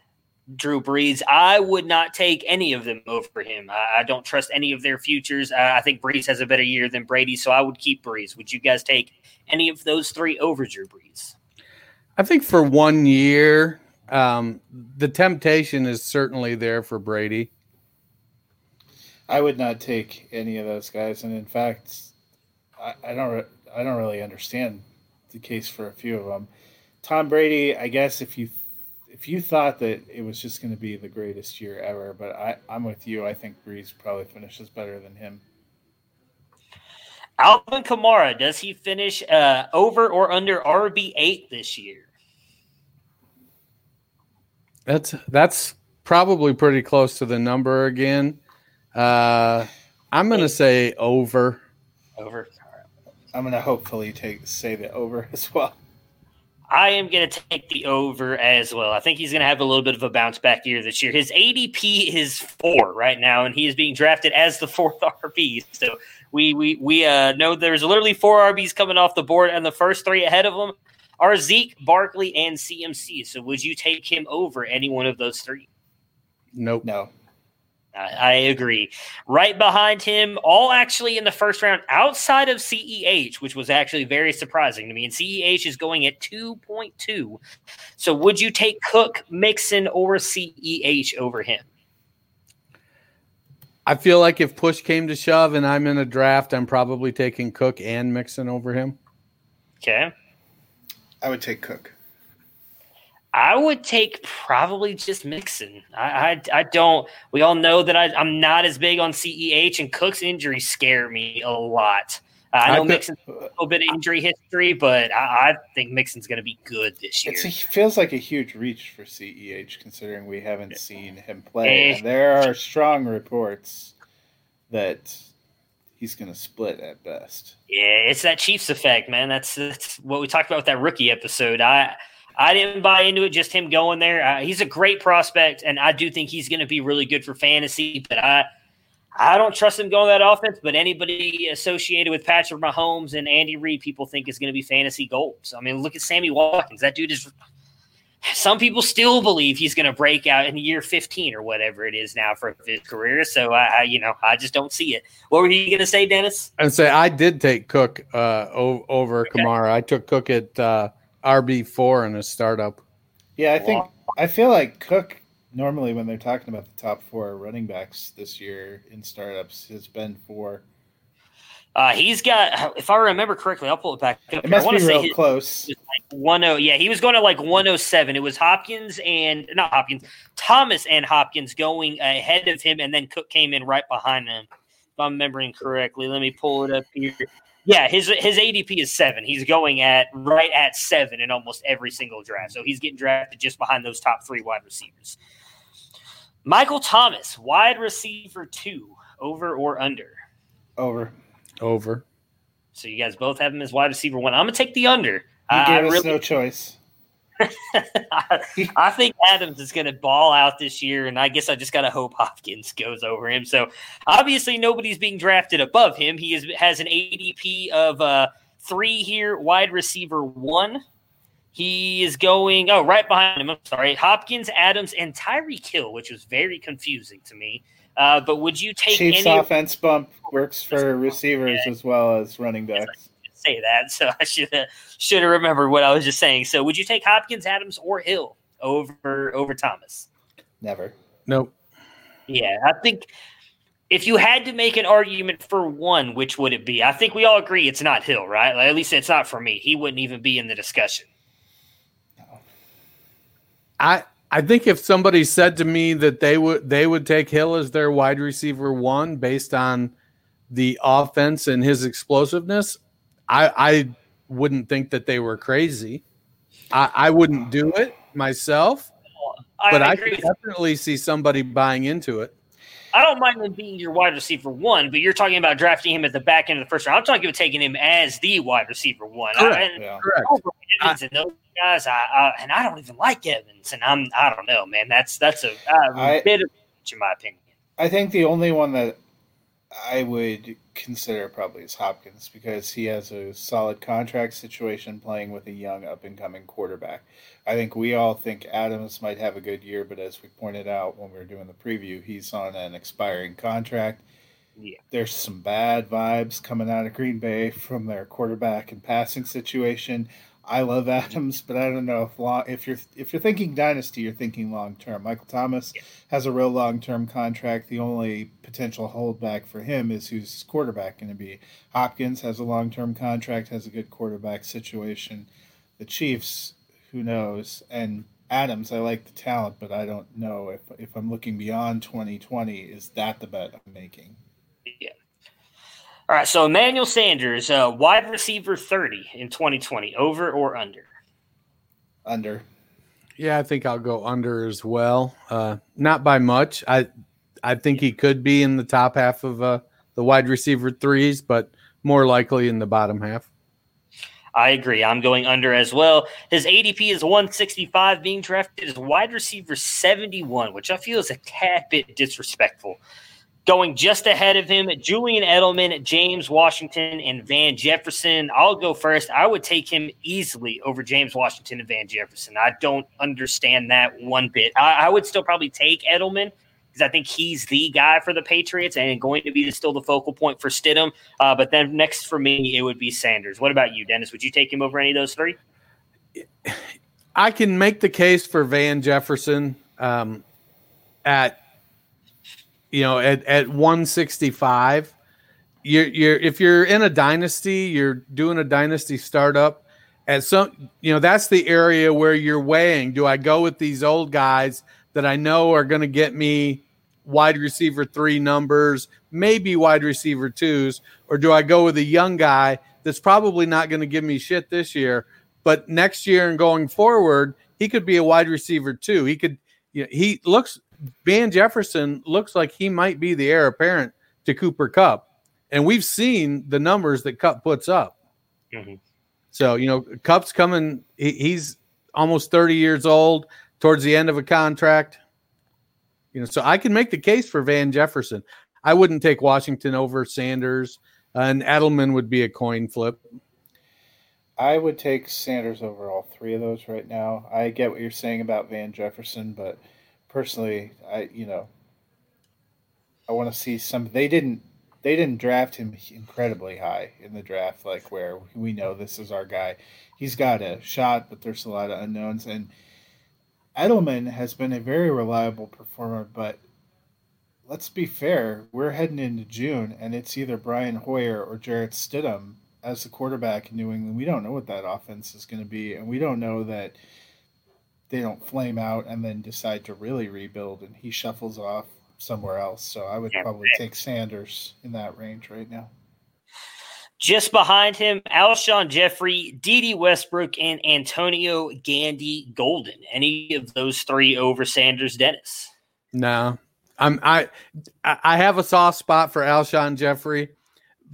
Drew Brees. I would not take any of them over him. I, I don't trust any of their futures. Uh, I think Brees has a better year than Brady, so I would keep Brees. Would you guys take any of those three over Drew Brees? I think for one year, um, the temptation is certainly there for Brady. I would not take any of those guys, and in fact, I, I don't. re- I don't really understand the case for a few of them. Tom Brady, I guess if you if you thought that it was just going to be the greatest year ever, but I, I'm with you. I think Brees probably finishes better than him. Alvin Kamara, does he finish uh, over or under RB8 this year? That's that's probably pretty close to the number again. Uh, I'm going to say over. Over. I'm going to hopefully take say the over as well. I am going to take the over as well. I think he's going to have a little bit of a bounce back year this year. His ADP is four right now, and he is being drafted as the fourth RB. So we we we uh, know there's literally four RBs coming off the board, and the first three ahead of him are Zeke, Barkley, and CMC. So would you take him over any one of those three? Nope. No, I, I agree. Right behind him, all actually in the first round, outside of CEH, which was actually very surprising to me. And CEH is going at 2.2. So would you take Cook, Mixon, or CEH over him? I feel like if push came to shove and I'm in a draft, I'm probably taking Cook and Mixon over him. Okay. I would take Cook. I would take probably just Mixon. I, I, I don't. We all know that I, I'm not as big on CEH, and Cook's injuries scare me a lot. I I know Mixon's a little bit of injury history, but I, I think Mixon's going to be good this year. It feels like a huge reach for CEH considering we haven't seen him play. Eh. And there are strong reports that he's going to split at best. Yeah, it's that Chiefs effect, man. That's, that's what we talked about with that rookie episode. I I didn't buy into it. Just him going there. Uh, he's a great prospect, and I do think he's going to be really good for fantasy. But I I don't trust him going that offense, but anybody associated with Patrick Mahomes and Andy Reid, people think is going to be fantasy gold. So, I mean, look at Sammy Watkins. That dude is. Some people still believe he's going to break out in year 15 or whatever it is now for his career. So, I, I you know, I just don't see it. What were you going to say, Dennis? And say I did take Cook uh, over okay. Kamara. I took Cook at uh, RB four in a startup. Yeah, I think I feel like Cook normally when they're talking about the top four running backs this year in startups has been for. Uh, he's got, if I remember correctly, I'll pull it back up. It must be real close. Like one oh, yeah, he was going to like one oh seven. It was Hopkins and not Hopkins, Thomas and Hopkins going ahead of him, and then Cook came in right behind him. If I'm remembering correctly, let me pull it up here. Yeah, his his ADP is seven. He's going at right at seven in almost every single draft. So he's getting drafted just behind those top three wide receivers. Michael Thomas, wide receiver two, over or under? Over. Over. So you guys both have him as wide receiver one. I'm gonna take the under. You gave us really, no choice. I, I think Adams is going to ball out this year, and I guess I just got to hope Hopkins goes over him. So obviously, nobody's being drafted above him. He is, has an ADP of uh, three here, wide receiver one. He is going, oh, right behind him. I'm sorry. Hopkins, Adams, and Tyreek Hill, which was very confusing to me. Uh, but would you take Chiefs any offense bump works for receivers as well as running backs? Say that, so I should have should have remembered what I was just saying. So, would you take Hopkins, Adams, or Hill over over Thomas? Never. Nope. Yeah, I think if you had to make an argument for one, which would it be? I think we all agree it's not Hill, right? Like, at least it's not for me. He wouldn't even be in the discussion. I I think if somebody said to me that they would they would take Hill as their wide receiver one based on the offense and his explosiveness, I I wouldn't think that they were crazy. I, I wouldn't do it myself, but I, I could definitely see somebody buying into it. I don't mind him being your wide receiver one, but you're talking about drafting him at the back end of the first round. I'm talking about taking him as the wide receiver one. Correct. I, and, yeah. Correct. Evans and those guys, I, I, and I don't even like Evans, and I'm I don't know, man. That's that's a, a I, bit of in my opinion. I think the only one that I would consider probably is Hopkins because he has a solid contract situation playing with a young up and coming quarterback. I think we all think Adams might have a good year, but as we pointed out when we were doing the preview, he's on an expiring contract. Yeah. There's some bad vibes coming out of Green Bay from their quarterback and passing situation. I love Adams, but I don't know if long if you're if you're thinking dynasty, you're thinking long term. Michael Thomas yeah. has a real long term contract. The only potential holdback for him is who's quarterback going to be. Hopkins has a long term contract, has a good quarterback situation. The Chiefs, who knows? And Adams, I like the talent, but I don't know if if I'm looking beyond 2020, is that the bet I'm making? Yeah. All right, so Emmanuel Sanders, uh, wide receiver 30 in 2020, over or under? Under. Yeah, I think I'll go under as well. Uh, not by much. I I think he could be in the top half of uh, the wide receiver threes, but more likely in the bottom half. I agree. I'm going under as well. His ADP is 165, being drafted as wide receiver 71, which I feel is a tad bit disrespectful. Going just ahead of him, Julian Edelman, James Washington, and Van Jefferson. I'll go first. I would take him easily over James Washington and Van Jefferson. I don't understand that one bit. I, I would still probably take Edelman because I think he's the guy for the Patriots and going to be still the focal point for Stidham. Uh, but then next for me, it would be Sanders. What about you, Dennis? Would you take him over any of those three? I can make the case for Van Jefferson um, at you know, at, at 165, you're, you're, if you're in a dynasty, you're doing a dynasty startup at some, you know, that's the area where you're weighing, do I go with these old guys that I know are going to get me wide receiver three numbers, maybe wide receiver twos, or do I go with a young guy that's probably not going to give me shit this year, but next year and going forward, he could be a wide receiver too. He could, you know, he looks Van Jefferson looks like he might be the heir apparent to Cooper Kupp, And we've seen the numbers that Kupp puts up. Mm-hmm. So, you know, Kupp's coming, he, he's almost 30 years old towards the end of a contract. You know, so I can make the case for Van Jefferson. I wouldn't take Washington over Sanders, uh, and Edelman would be a coin flip. I would take Sanders over all three of those right now. I get what you're saying about Van Jefferson, but personally, I you know, I want to see some. They didn't they didn't draft him incredibly high in the draft, like where we know this is our guy. He's got a shot, but there's a lot of unknowns. And Edelman has been a very reliable performer, but let's be fair, we're heading into June, and it's either Brian Hoyer or Jarrett Stidham as the quarterback in New England, we don't know what that offense is going to be, and we don't know that they don't flame out and then decide to really rebuild, and he shuffles off somewhere else. So I would probably take Sanders in that range right now. Just behind him, Alshon Jeffery, Dede Westbrook, and Antonio Gandy Golden. Any of those three over Sanders Dennis? No. I'm I I have a soft spot for Alshon Jeffery.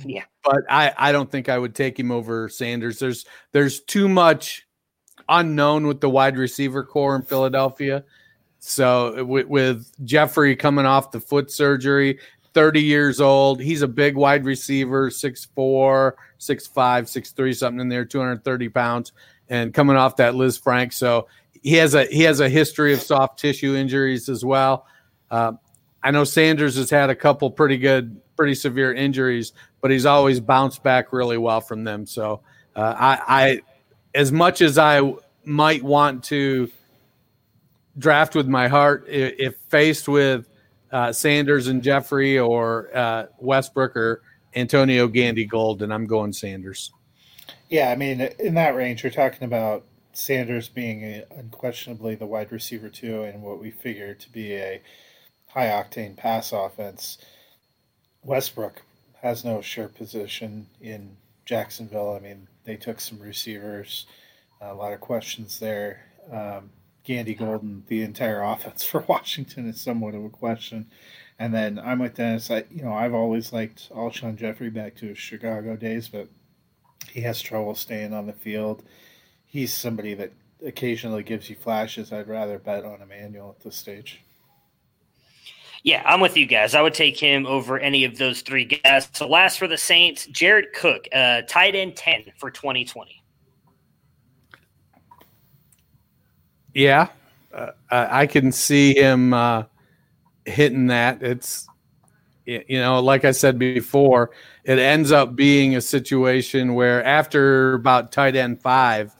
Yeah. But I, I don't think I would take him over Sanders. There's there's too much unknown with the wide receiver corps in Philadelphia. So with, with Jeffery coming off the foot surgery, 30 years old, he's a big wide receiver, 6'4, 6'5, 6'3, something in there, 230 pounds, and coming off that Lisfranc. So he has a he has a history of soft tissue injuries as well. Uh, I know Sanders has had a couple pretty good, pretty severe injuries, but he's always bounced back really well from them. So uh, I, I, as much as I might want to draft with my heart, if faced with uh, Sanders and Jeffery or uh, Westbrook or Antonio Gandy Golden, I'm going Sanders. Yeah, I mean, in that range, you're talking about Sanders being a, unquestionably the wide receiver two, and what we figure to be a high octane pass offense. Westbrook has no sure position in Jacksonville. I mean, they took some receivers, a lot of questions there. Um, Gandy Golden, the entire offense for Washington is somewhat of a question. And then I'm with Dennis. I, you know, I've always liked Alshon Jeffery back to his Chicago days, but he has trouble staying on the field. He's somebody that occasionally gives you flashes. I'd rather bet on Emmanuel at this stage. Yeah, I'm with you guys. I would take him over any of those three guys. So last for the Saints, Jared Cook, uh, tight end 10 for 2020. Yeah, uh, I can see him uh, hitting that. It's, you know, like I said before, it ends up being a situation where after about tight end five,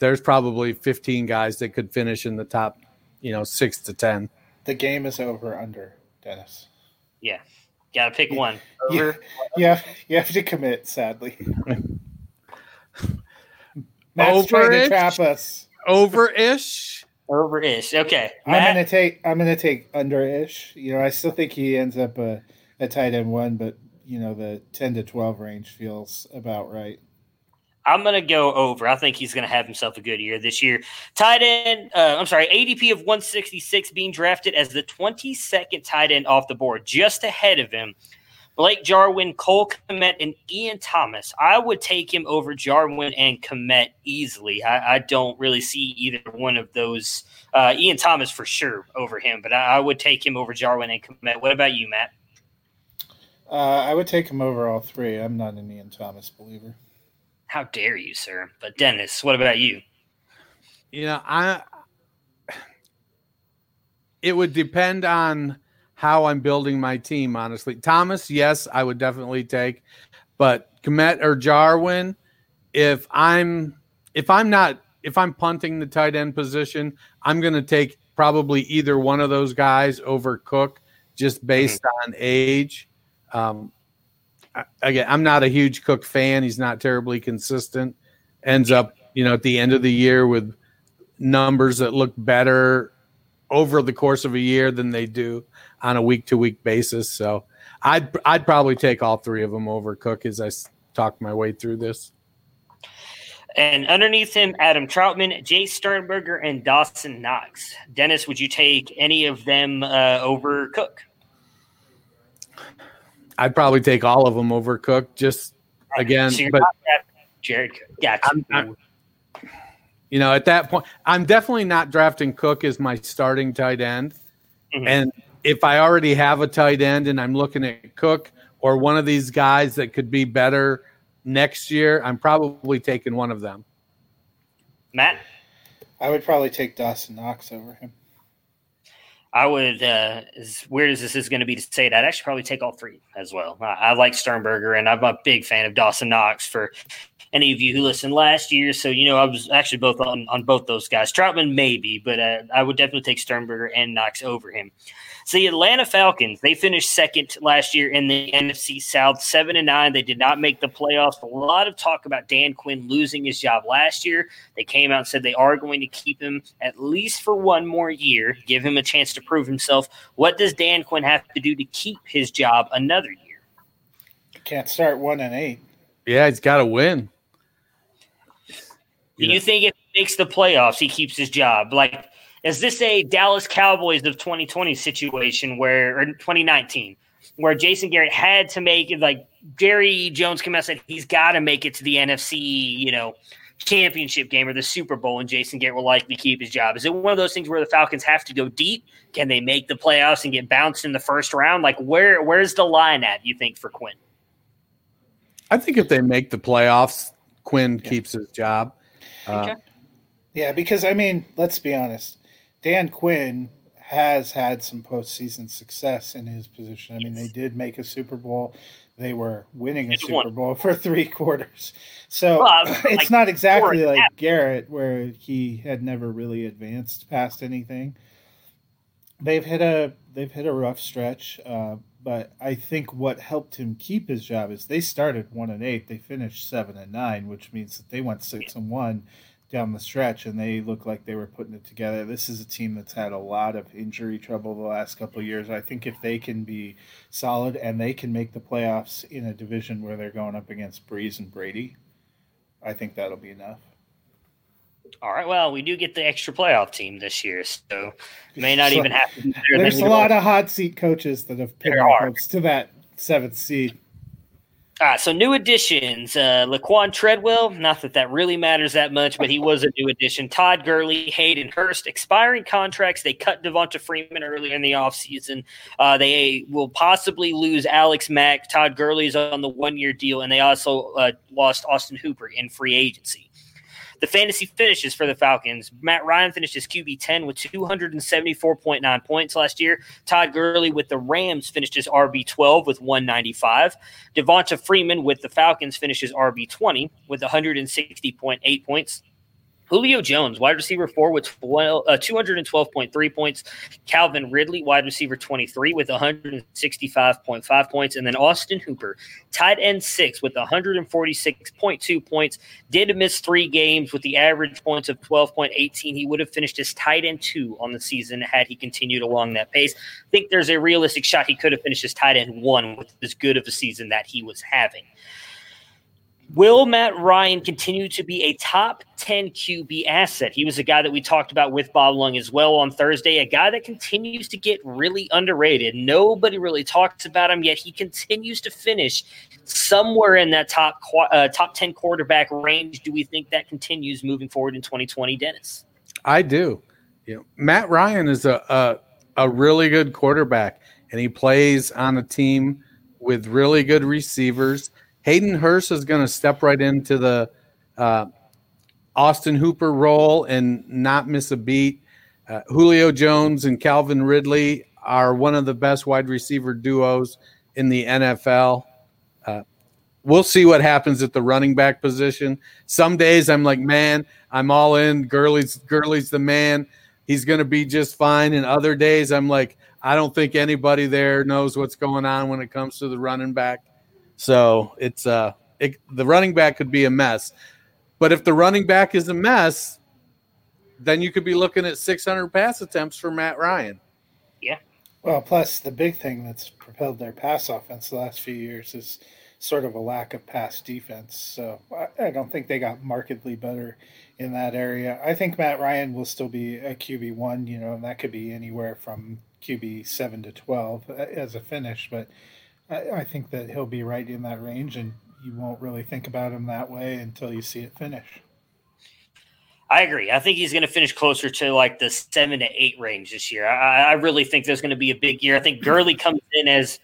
there's probably 15 guys that could finish in the top, you know, six to 10. The game is over under, Dennis. Yeah. Got to pick one. Over. Yeah, you have to commit, sadly. Matt's trying to trap us. Over ish. Over ish. Okay. I'm gonna take I'm gonna take under ish. You know, I still think he ends up a, a tight end one, but you know, the ten to twelve range feels about right. I'm going to go over. I think he's going to have himself a good year this year. Tight end, uh, I'm sorry, ADP of 166 being drafted as the 22nd tight end off the board, just ahead of him. Blake Jarwin, Cole Kmet, and Ian Thomas. I would take him over Jarwin and Kmet easily. I, I don't really see either one of those. Uh, Ian Thomas for sure over him, but I, I, would take him over Jarwin and Kmet. What about you, Matt? Uh, I would take him over all three. I'm not an Ian Thomas believer. How dare you, sir? But Dennis, what about you? You know, I it would depend on how I'm building my team, honestly. Thomas, yes, I would definitely take, but Kmet or Jarwin, if I'm if I'm not if I'm punting the tight end position, I'm going to take probably either one of those guys over Cook, just based mm-hmm. on age. Um, again, I'm not a huge Cook fan. He's not terribly consistent. Ends up, you know, at the end of the year with numbers that look better over the course of a year than they do on a week to week basis. So I'd I'd probably take all three of them over Cook as I talk my way through this. And underneath him, Adam Trautman, Jace Sternberger, and Dawson Knox. Dennis, would you take any of them uh, over Cook? I'd probably take all of them over Cook. Just again, so but Jared, gotcha. I'm, I'm, you know, at that point, I'm definitely not drafting Cook as my starting tight end, mm-hmm. and if I already have a tight end and I'm looking at Cook or one of these guys that could be better next year, I'm probably taking one of them. Matt? I would probably take Dawson Knox over him. I would, uh, as weird as this is going to be to say it, I'd actually probably take all three as well. I, I like Sternberger, and I'm a big fan of Dawson Knox for any of you who listened last year. So, you know, I was actually both on, on both those guys. Trautman maybe, but uh, I would definitely take Sternberger and Knox over him. So the Atlanta Falcons, they finished second last year in the NFC South, seven and nine. They did not make the playoffs. A lot of talk about Dan Quinn losing his job last year. They came out and said they are going to keep him at least for one more year, give him a chance to prove himself. What does Dan Quinn have to do to keep his job another year? Can't start one and eight. Yeah, he's got to win. Do you, think if he makes the playoffs, he keeps his job? Like is this a Dallas Cowboys of 2020 situation where, or 2019, where Jason Garrett had to make it like Jerry Jones came out and said he's got to make it to the NFC, you know, championship game or the Super Bowl, and Jason Garrett will likely keep his job. Is it one of those things where the Falcons have to go deep? Can they make the playoffs and get bounced in the first round? Like where where's the line at? You think for Quinn? I think if they make the playoffs, Quinn yeah. keeps his job. Okay. Uh, yeah, because I mean, let's be honest. Dan Quinn has had some postseason success in his position. I mean, they did make a Super Bowl. They were winning a it's Super one. Bowl for three quarters. So well, it's like not exactly like Garrett, where he had never really advanced past anything. They've hit a they've hit a rough stretch, uh, but I think what helped him keep his job is they started one and eight. They finished seven and nine, which means that they went six and one down the stretch, and they look like they were putting it together. This is a team that's had a lot of injury trouble the last couple of years. I think if they can be solid and they can make the playoffs in a division where they're going up against Brees and Brady, I think that'll be enough. All right. Well, we do get the extra playoff team this year, so may not so, even have to. There's a lot of hot seat coaches that have picked hopes to that seventh seed. All right, so new additions. Uh, Laquon Treadwell, not that that really matters that much, but he was a new addition. Todd Gurley, Hayden Hurst, expiring contracts. They cut Devonta Freeman earlier in the offseason. Uh, they will possibly lose Alex Mack. Todd Gurley is on the one year deal, and they also uh, lost Austin Hooper in free agency. The fantasy finishes for the Falcons. Matt Ryan finished as QB 10 with 274.9 points last year. Todd Gurley with the Rams finished as RB 12 with 195. Devonta Freeman with the Falcons finishes RB 20 with 160.8 points. Julio Jones, wide receiver four, with 12, uh, 212.3 points. Calvin Ridley, wide receiver 23, with 165.5 points. And then Austin Hooper, tight end six, with 146.2 points. Did miss three games with the average points of 12.18. He would have finished as tight end two on the season had he continued along that pace. I think there's a realistic shot he could have finished as tight end one with as good of a season that he was having. Will Matt Ryan continue to be a top 10 QB asset? He was a guy that we talked about with Bob Lung as well on Thursday, a guy that continues to get really underrated. Nobody really talks about him, yet he continues to finish somewhere in that top uh, top 10 quarterback range. Do we think that continues moving forward in 2020, Dennis? I do. You know, Matt Ryan is a, a, a really good quarterback, and he plays on a team with really good receivers – Hayden Hurst is going to step right into the uh, Austin Hooper role and not miss a beat. Uh, Julio Jones and Calvin Ridley are one of the best wide receiver duos in the NFL. Uh, we'll see what happens at the running back position. Some days I'm like, man, I'm all in. Gurley's Gurley's the man. He's going to be just fine. And other days I'm like, I don't think anybody there knows what's going on when it comes to the running back. So it's uh it, the running back could be a mess. But if the running back is a mess, then you could be looking at 600 pass attempts for Matt Ryan. Yeah. Well, plus the big thing that's propelled their pass offense the last few years is sort of a lack of pass defense. So I, I don't think they got markedly better in that area. I think Matt Ryan will still be a QB one, you know, and that could be anywhere from QB seven to twelve uh, as a finish, but I, think that he'll be right in that range, and you won't really think about him that way until you see it finish. I agree. I think he's going to finish closer to like the seven to eight range this year. I, I really think there's going to be a big year. I think Gurley comes in as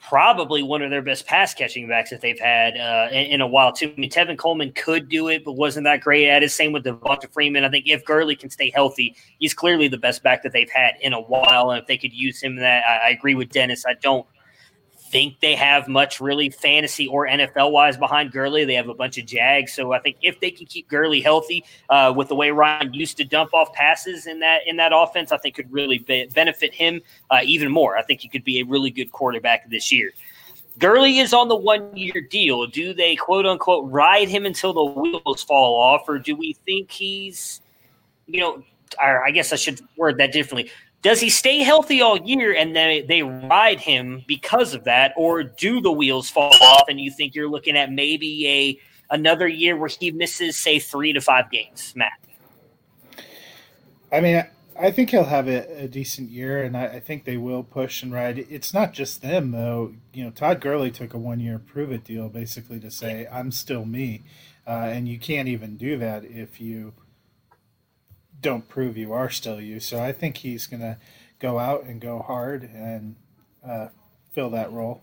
probably one of their best pass catching backs that they've had uh, in, in, a while too. I mean, Tevin Coleman could do it, but wasn't that great at it. Same with Devonta Freeman. I think if Gurley can stay healthy, he's clearly the best back that they've had in a while. And if they could use him, that I, I agree with Dennis. I don't think they have much really fantasy or NFL wise behind Gurley. They have a bunch of Jags, so I think if they can keep Gurley healthy uh, with the way Ryan used to dump off passes in that in that offense, I think could really be, benefit him uh, even more. I think he could be a really good quarterback this year. Gurley is on the one year deal. Do they quote unquote ride him until the wheels fall off, or do we think he's, you know, I guess I should word that differently. Does he stay healthy all year and they, they ride him because of that, or do the wheels fall off and you think you're looking at maybe a another year where he misses, say, three to five games, Matt? I mean, I think he'll have a, a decent year, and I, I, think they will push and ride. It's not just them, though. You know, Todd Gurley took a one-year prove-it deal, basically to say I'm still me, uh, and you can't even do that if you don't prove you are still you. So I think he's going to go out and go hard and uh, fill that role.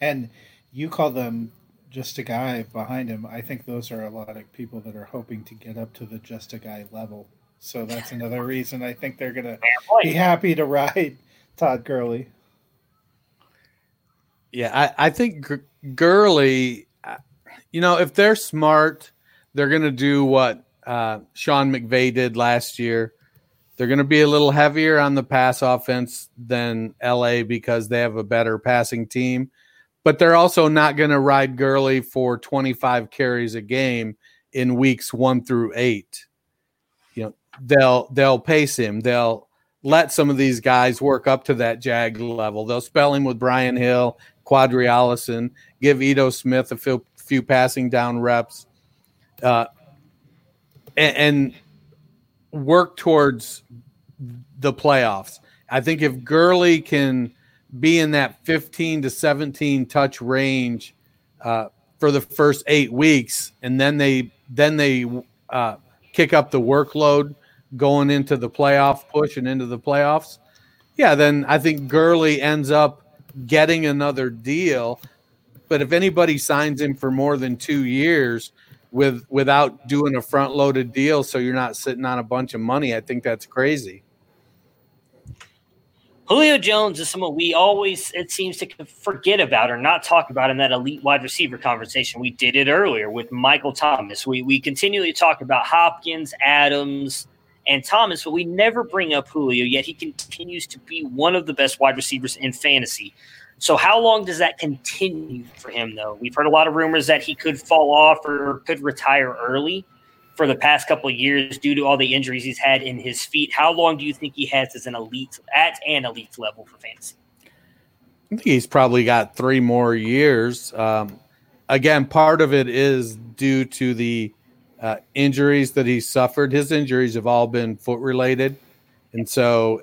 And you call them just a guy behind him. I think those are a lot of people that are hoping to get up to the just a guy level. So that's another reason I think they're going to be happy to ride Todd Gurley. Yeah, I, I think Gurley, uh, you know, if they're smart, they're going to do what uh, Sean McVay did last year. They're going to be a little heavier on the pass offense than LA because they have a better passing team, but they're also not going to ride Gurley for 25 carries a game in weeks one through eight. You know, they'll they'll pace him. They'll let some of these guys work up to that Jag level. They'll spell him with Brian Hill, Qadree Ollison, give Ito Smith a few, few passing down reps. Uh, and, and work towards the playoffs. I think if Gurley can be in that 15 to 17 touch range uh, for the first eight weeks, and then they then they uh, kick up the workload going into the playoff push and into the playoffs. Yeah, then I think Gurley ends up getting another deal. But if anybody signs him for more than two years, with without doing a front loaded deal so you're not sitting on a bunch of money. I think that's crazy. Julio Jones is someone we always it seems to forget about or not talk about in that elite wide receiver conversation. We did it earlier with Michael Thomas. We we continually talk about Hopkins, Adams, and Thomas, but we never bring up Julio. Yet he continues to be one of the best wide receivers in fantasy. So how long does that continue for him though? We've heard a lot of rumors that he could fall off or could retire early for the past couple of years due to all the injuries he's had in his feet. How long do you think he has as an elite at an elite level for fantasy? I think he's probably got three more years. Um, again, part of it is due to the uh, injuries that he suffered. His injuries have all been foot related, and so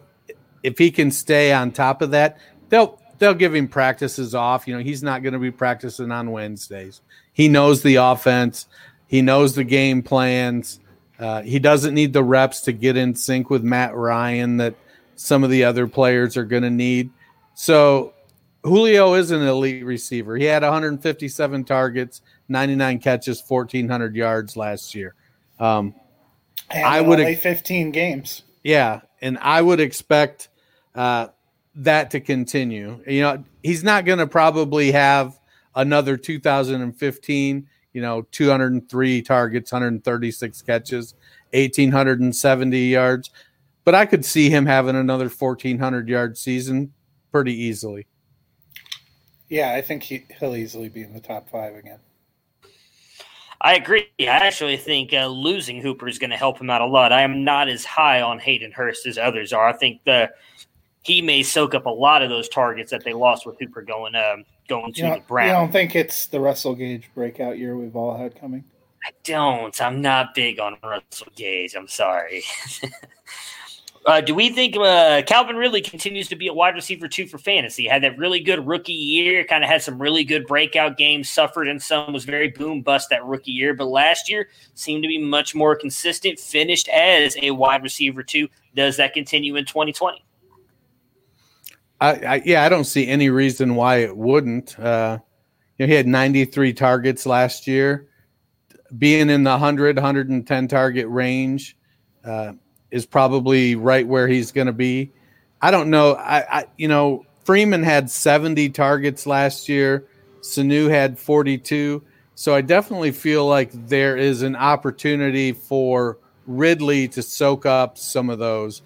if he can stay on top of that, they'll they'll give him practices off. You know, he's not going to be practicing on Wednesdays. He knows the offense, he knows the game plans. Uh, he doesn't need the reps to get in sync with Matt Ryan that some of the other players are going to need. So Julio is an elite receiver. He had 157 targets, 99 catches, 1400 yards last year. Um, I would only 15 games. Yeah, and I would expect uh, that to continue. You know, he's not going to probably have another 2015, you know, 203 targets, 136 catches, 1870 yards, but I could see him having another 1400 yard season pretty easily. Yeah, I think he, will easily be in the top five again. I agree. I actually think uh, losing Hooper is going to help him out a lot. I am not as high on Hayden Hurst as others are. I think the he may soak up a lot of those targets that they lost with Hooper going um, going to you the Browns. You don't think it's the Russell Gage breakout year we've all had coming? I don't. I'm not big on Russell Gage. I'm sorry. Uh, do we think uh, Calvin Ridley continues to be a wide receiver two for fantasy? Had that really good rookie year, kind of had some really good breakout games, suffered in some, was very boom bust that rookie year, but last year seemed to be much more consistent, finished as a wide receiver two. Does that continue in 2020? I, I, yeah, I don't see any reason why it wouldn't. Uh, you know, he had 93 targets last year. Being in the 100, 110 target range, uh, is probably right where he's going to be. I don't know. I, I, you know, Freeman had 70 targets last year. Sanu had 42. So I definitely feel like there is an opportunity for Ridley to soak up some of those.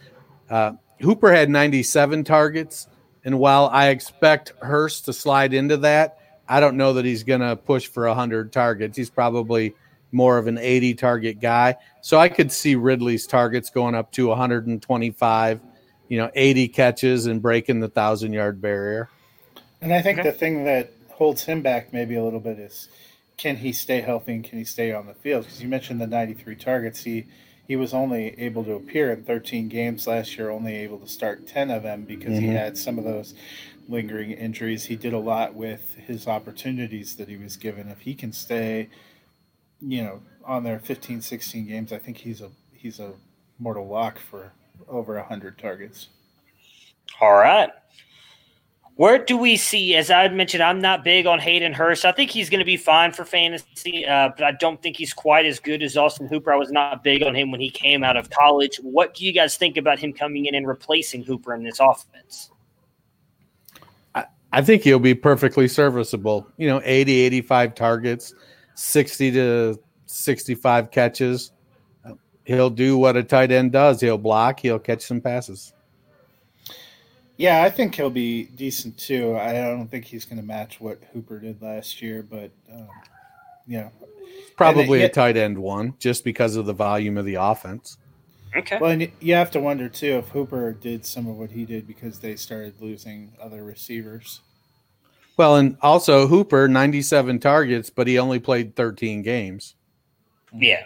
Uh, Hooper had 97 targets. And while I expect Hurst to slide into that, I don't know that he's going to push for 100 targets. He's probably more of an 80 target guy. So I could see Ridley's targets going up to 125, you know, 80 catches and breaking the 1,000 yard barrier. And I think okay. the thing that holds him back maybe a little bit is can he stay healthy and can he stay on the field? Because you mentioned the 93 targets. He he was only able to appear in 13 games last year, only able to start 10 of them because mm-hmm. he had some of those lingering injuries. He did a lot with his opportunities that he was given. If he can stay – you know, on their 15, 16 games, I think he's a he's a mortal lock for over 100 targets. All right. Where do we see, as I mentioned, I'm not big on Hayden Hurst. I think he's going to be fine for fantasy, uh, but I don't think he's quite as good as Austin Hooper. I was not big on him when he came out of college. What do you guys think about him coming in and replacing Hooper in this offense? I, I think he'll be perfectly serviceable. You know, 80, 85 targets. 60 to 65 catches. He'll do what a tight end does. He'll block, he'll catch some passes. Yeah, I think he'll be decent too. I don't think he's going to match what Hooper did last year, but um, yeah, probably a tight end one just because of the volume of the offense. Okay. Well, and you have to wonder too if Hooper did some of what he did because they started losing other receivers. Well, and also Hooper, 97 targets, but he only played 13 games. Yeah.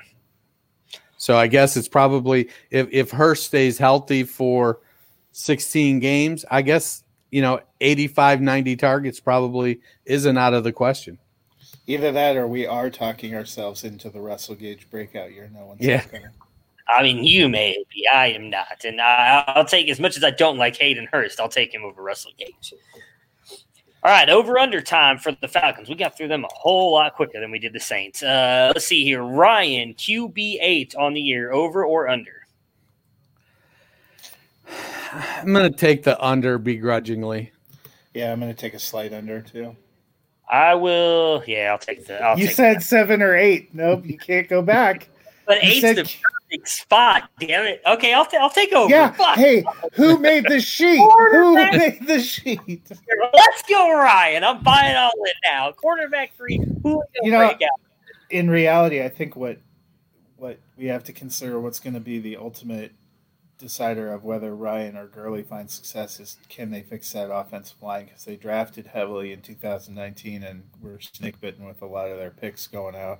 So I guess it's probably if if Hurst stays healthy for 16 games, I guess, you know, 85, 90 targets probably isn't out of the question. Either that or we are talking ourselves into the Russell Gage breakout year. No one's yeah. I mean, you may be. I am not. And I, will take as much as I don't like Hayden Hurst, I'll take him over Russell Gage. All right, over under time for the Falcons. We got through them a whole lot quicker than we did the Saints. Uh, let's see here. Ryan, QB eight on the year, over or under? I'm going to take the under begrudgingly. Yeah, I'm going to take a slight under too. I will. Yeah, I'll take the. I'll you take said that. seven or eight. Nope, you can't go back. But eight's said, the perfect spot. Damn it. Okay, I'll, t- I'll take over. Yeah. Fuck. Hey, who made the sheet? who made the sheet? Let's go, Ryan. I'm buying all it now. Quarterback three. Who you know? In reality, I think what what we have to consider what's going to be the ultimate decider of whether Ryan or Gurley find success is can they fix that offensive line because they drafted heavily in 2019 and were snake bitten with a lot of their picks going out.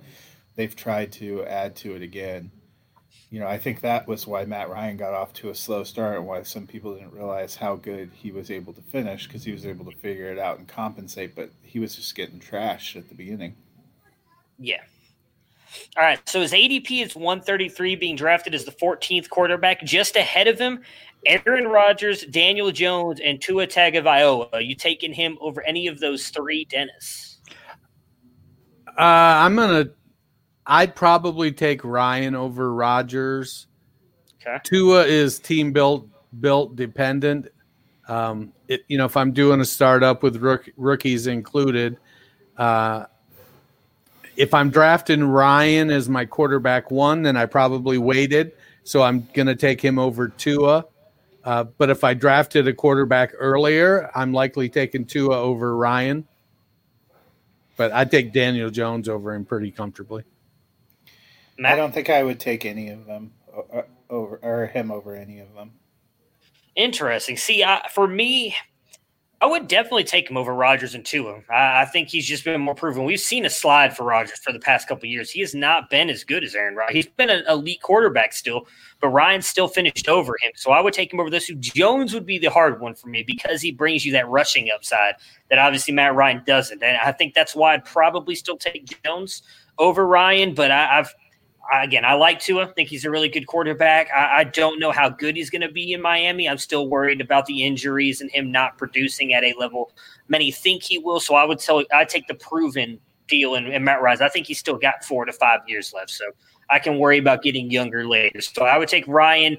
They've tried to add to it again you know, I think that was why Matt Ryan got off to a slow start and why some people didn't realize how good he was able to finish because he was able to figure it out and compensate, but he was just getting trashed at the beginning. Yeah. All right. So his ADP is 133, being drafted as the 14th quarterback. Just ahead of him, Aaron Rodgers, Daniel Jones, and Tua Tagovailoa. Are You taking him over any of those three, Dennis? Uh, I'm gonna I'd probably take Ryan over Rodgers. Okay. Tua is team built built dependent. Um, it, you know, if I'm doing a startup with rook, rookies included, uh, if I'm drafting Ryan as my quarterback one, then I probably waited. So I'm going to take him over Tua. Uh, but if I drafted a quarterback earlier, I'm likely taking Tua over Ryan. But I take Daniel Jones over him pretty comfortably. Matt? I don't think I would take any of them uh, over or him over any of them. Interesting. See, I, for me, I would definitely take him over Rodgers and Tua. I, I think he's just been more proven. We've seen a slide for Rodgers for the past couple years. He has not been as good as Aaron Rodgers. He's been an elite quarterback still, but Ryan still finished over him. So I would take him over this. Jones would be the hard one for me because he brings you that rushing upside that obviously Matt Ryan doesn't. And I think that's why I'd probably still take Jones over Ryan. But I, I've again, I like Tua. I think he's a really good quarterback. I, I don't know how good he's going to be in Miami. I'm still worried about the injuries and him not producing at a level many think he will. So I would tell I take the proven deal in Matt Rise. I think he's still got four to five years left. So I can worry about getting younger later. So I would take Ryan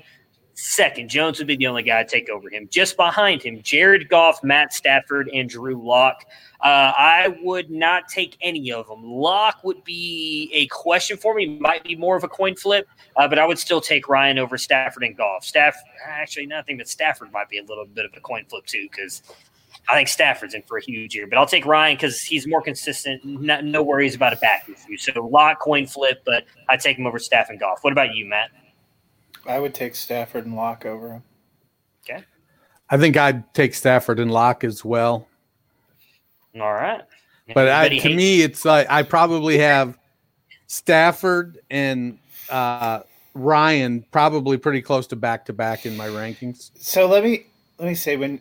second. Jones would be the only guy to take over him. Just behind him, Jared Goff, Matt Stafford, and Drew Lock. Uh, I would not take any of them. Lock would be a question for me. Might be more of a coin flip, uh, but I would still take Ryan over Stafford and Goff. Staff, actually, nothing but Stafford might be a little bit of a coin flip too, because I think Stafford's in for a huge year. But I'll take Ryan because he's more consistent. No worries about a back issue. So Lock, coin flip, but I take him over Staff and Goff. What about you, Matt? I would take Stafford and Lock over him. Okay. I think I'd take Stafford and Lock as well. All right. But I, to hates- me, it's like I probably have Stafford and uh, Ryan probably pretty close to back to back in my rankings. So let me let me say when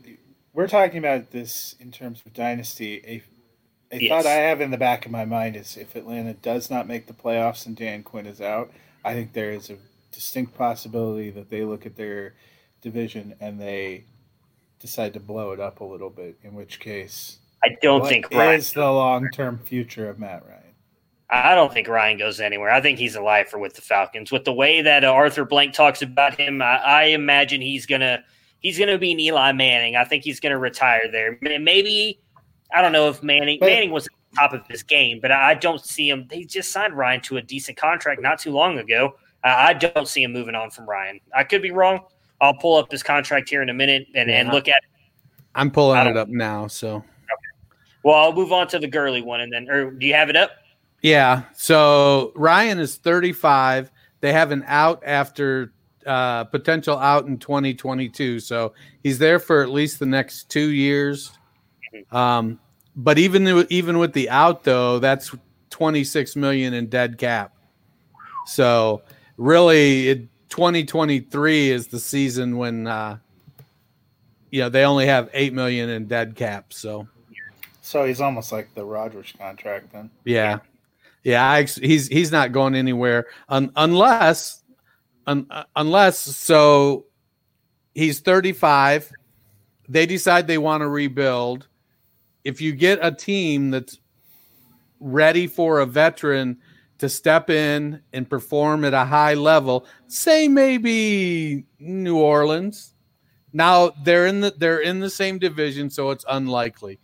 we're talking about this in terms of dynasty, a, a yes. thought I have in the back of my mind is if Atlanta does not make the playoffs and Dan Quinn is out, I think there is a distinct possibility that they look at their division and they decide to blow it up a little bit. In which case, I don't think Ryan is the long term future of Matt Ryan. I don't think Ryan goes anywhere. I think he's alive lifer with the Falcons. With the way that uh, Arthur Blank talks about him, I, I, imagine he's gonna he's gonna be an Eli Manning. I think he's gonna retire there. Maybe I don't know if Manning but, Manning was top of his game, but I don't see him. They just signed Ryan to a decent contract not too long ago. I don't see him moving on from Ryan. I could be wrong. I'll pull up his contract here in a minute and, yeah. and look at it. I'm pulling it up now, so well, I'll move on to the Gurley one, and then, or do you have it up? Yeah. So Ryan is 35. They have an out after uh, potential out in 2022. So he's there for at least the next two years. Mm-hmm. Um, but even even with the out though, that's 26 million in dead cap. So really, it, 2023 is the season when uh, you know they only have eight million in dead cap. So so he's almost like the Rodgers contract then. Yeah, yeah. I, he's he's not going anywhere un, unless un, unless so he's 35. They decide they want to rebuild. If you get a team that's ready for a veteran to step in and perform at a high level, say maybe New Orleans. Now they're in the they're in the same division, so it's unlikely.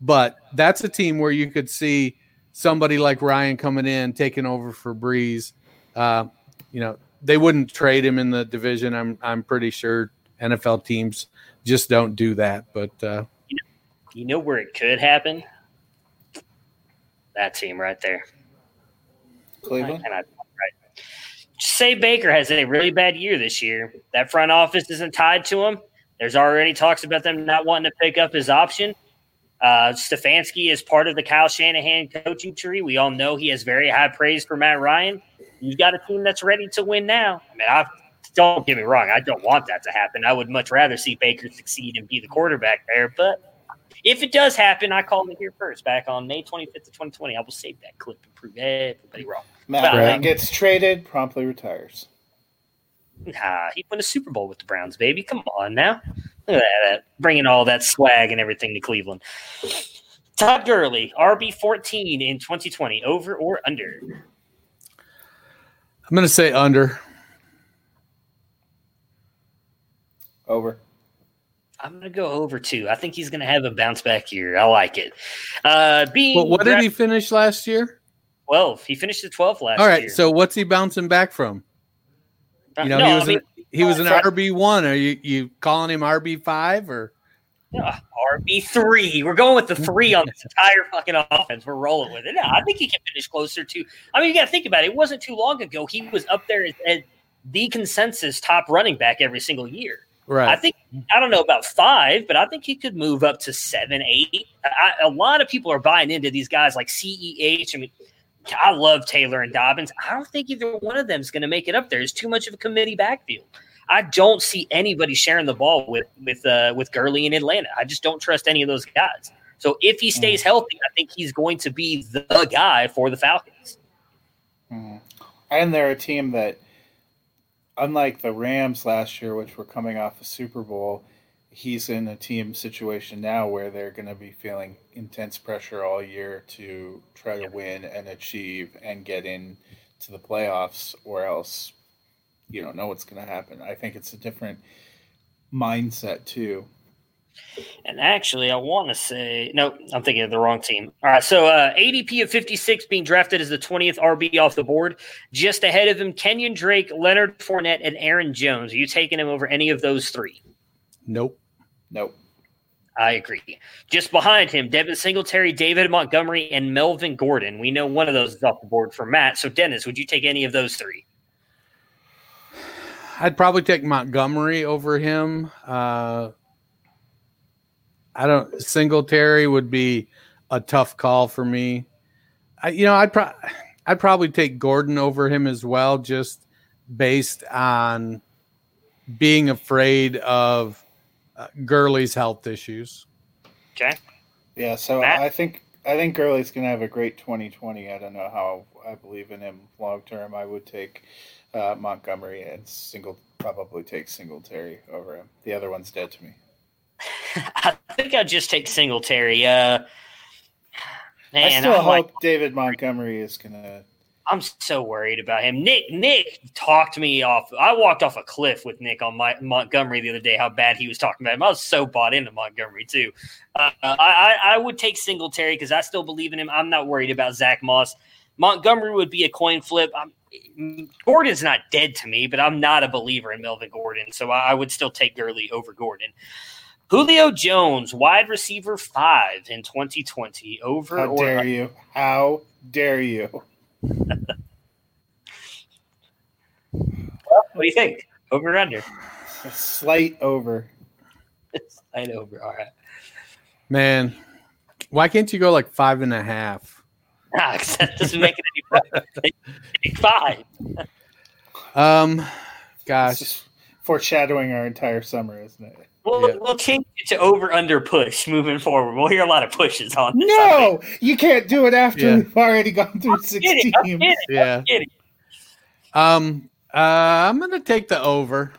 But that's a team where you could see somebody like Ryan coming in, taking over for Brees. Uh, you know, they wouldn't trade him in the division. I'm I'm pretty sure NFL teams just don't do that. But uh, you, know, you know where it could happen? That team right there, Cleveland. I, right. Say Baker has a really bad year this year. That front office isn't tied to him. There's already talks about them not wanting to pick up his option. Uh, Stefanski is part of the Kyle Shanahan coaching tree. We all know he has very high praise for Matt Ryan. You've got a team that's ready to win now. I mean, I, don't get me wrong. I don't want that to happen. I would much rather see Baker succeed and be the quarterback there. But if it does happen, I called it here first back on May 25th of 2020. I will save that clip and prove everybody wrong. Matt Ryan gets traded, promptly retires. Nah, he won a Super Bowl with the Browns, baby. Come on now. Look at that, bringing all that swag and everything to Cleveland. Todd Gurley, RB 14 in 2020, over or under? I'm going to say under. Over. I'm going to go over too. I think he's going to have a bounce back year. I like it. Uh, being well, what did he finish last year? 12. He finished at 12 last All right. Year. So what's he bouncing back from? You know, no, he was I mean, he was an RB one. Are you you calling him RB five or? Uh, RB three. We're going with the three on this entire fucking offense. We're rolling with it. Yeah, I think he can finish closer to. I mean, you got to think about it. It wasn't too long ago he was up there as, as the consensus top running back every single year. Right. I think I don't know about five, but I think he could move up to seven, eight. I, a lot of people are buying into these guys like Ceh. I mean, I love Taylor and Dobbins. I don't think either one of them is going to make it up there. It's too much of a committee backfield. I don't see anybody sharing the ball with with uh, with Gurley in Atlanta. I just don't trust any of those guys. So if he stays Mm. healthy, I think he's going to be the guy for the Falcons. Mhm. And they're a team that, unlike the Rams last year, which were coming off a Super Bowl, he's in a team situation now where they're going to be feeling intense pressure all year to try to win and achieve and get in to the playoffs, or else you don't know what's going to happen. I think it's a different mindset too. And actually, I want to say no. I'm thinking of the wrong team. All right, so uh, ADP of 56 being drafted as the 20th RB off the board. Just ahead of him, Kenyon Drake, Leonard Fournette, and Aaron Jones. Are you taking him over any of those three? Nope. Nope. I agree. Just behind him, Devin Singletary, David Montgomery, and Melvin Gordon. We know one of those is off the board for Matt. So, Dennis, would you take any of those three? I'd probably take Montgomery over him. Uh, I don't. Singletary would be a tough call for me. I, you know, I'd pro- I'd probably take Gordon over him as well, just based on being afraid of uh, Gurley's health issues. Okay. Yeah, so Matt? I think I think Gurley's going to have a great 2020. I don't know how I believe in him long term. I would take uh, Montgomery and single probably take Singletary over him. The other one's dead to me. I think I'd just take Singletary. Uh, man, I still I'm like- hope David Montgomery is going to. I'm so worried about him. Nick Nick talked me off. I walked off a cliff with Nick on my, Montgomery the other day. How bad he was talking about him. I was so bought into Montgomery too. Uh, I, I I would take Singletary because I still believe in him. I'm not worried about Zach Moss. Montgomery would be a coin flip. I'm, Gordon's not dead to me, but I'm not a believer in Melvin Gordon, so I, I would still take Gurley over Gordon. Julio Jones, wide receiver five in 2020, over How dare you? How dare you? What do you think? Over or under? Slight over. Slight over. All right. Man, why can't you go like five and a half? Ah, 'cause that doesn't make it any better. Five. Um, This gosh, foreshadowing our entire summer, isn't it? We'll, Yeah. we'll change it to over under push moving forward. We'll hear a lot of pushes on this. I No, you can't do it after Yeah. we've already gone through think. six Kidding, I'm kidding, yeah. I'm kidding. Um, uh, I'm gonna take the over.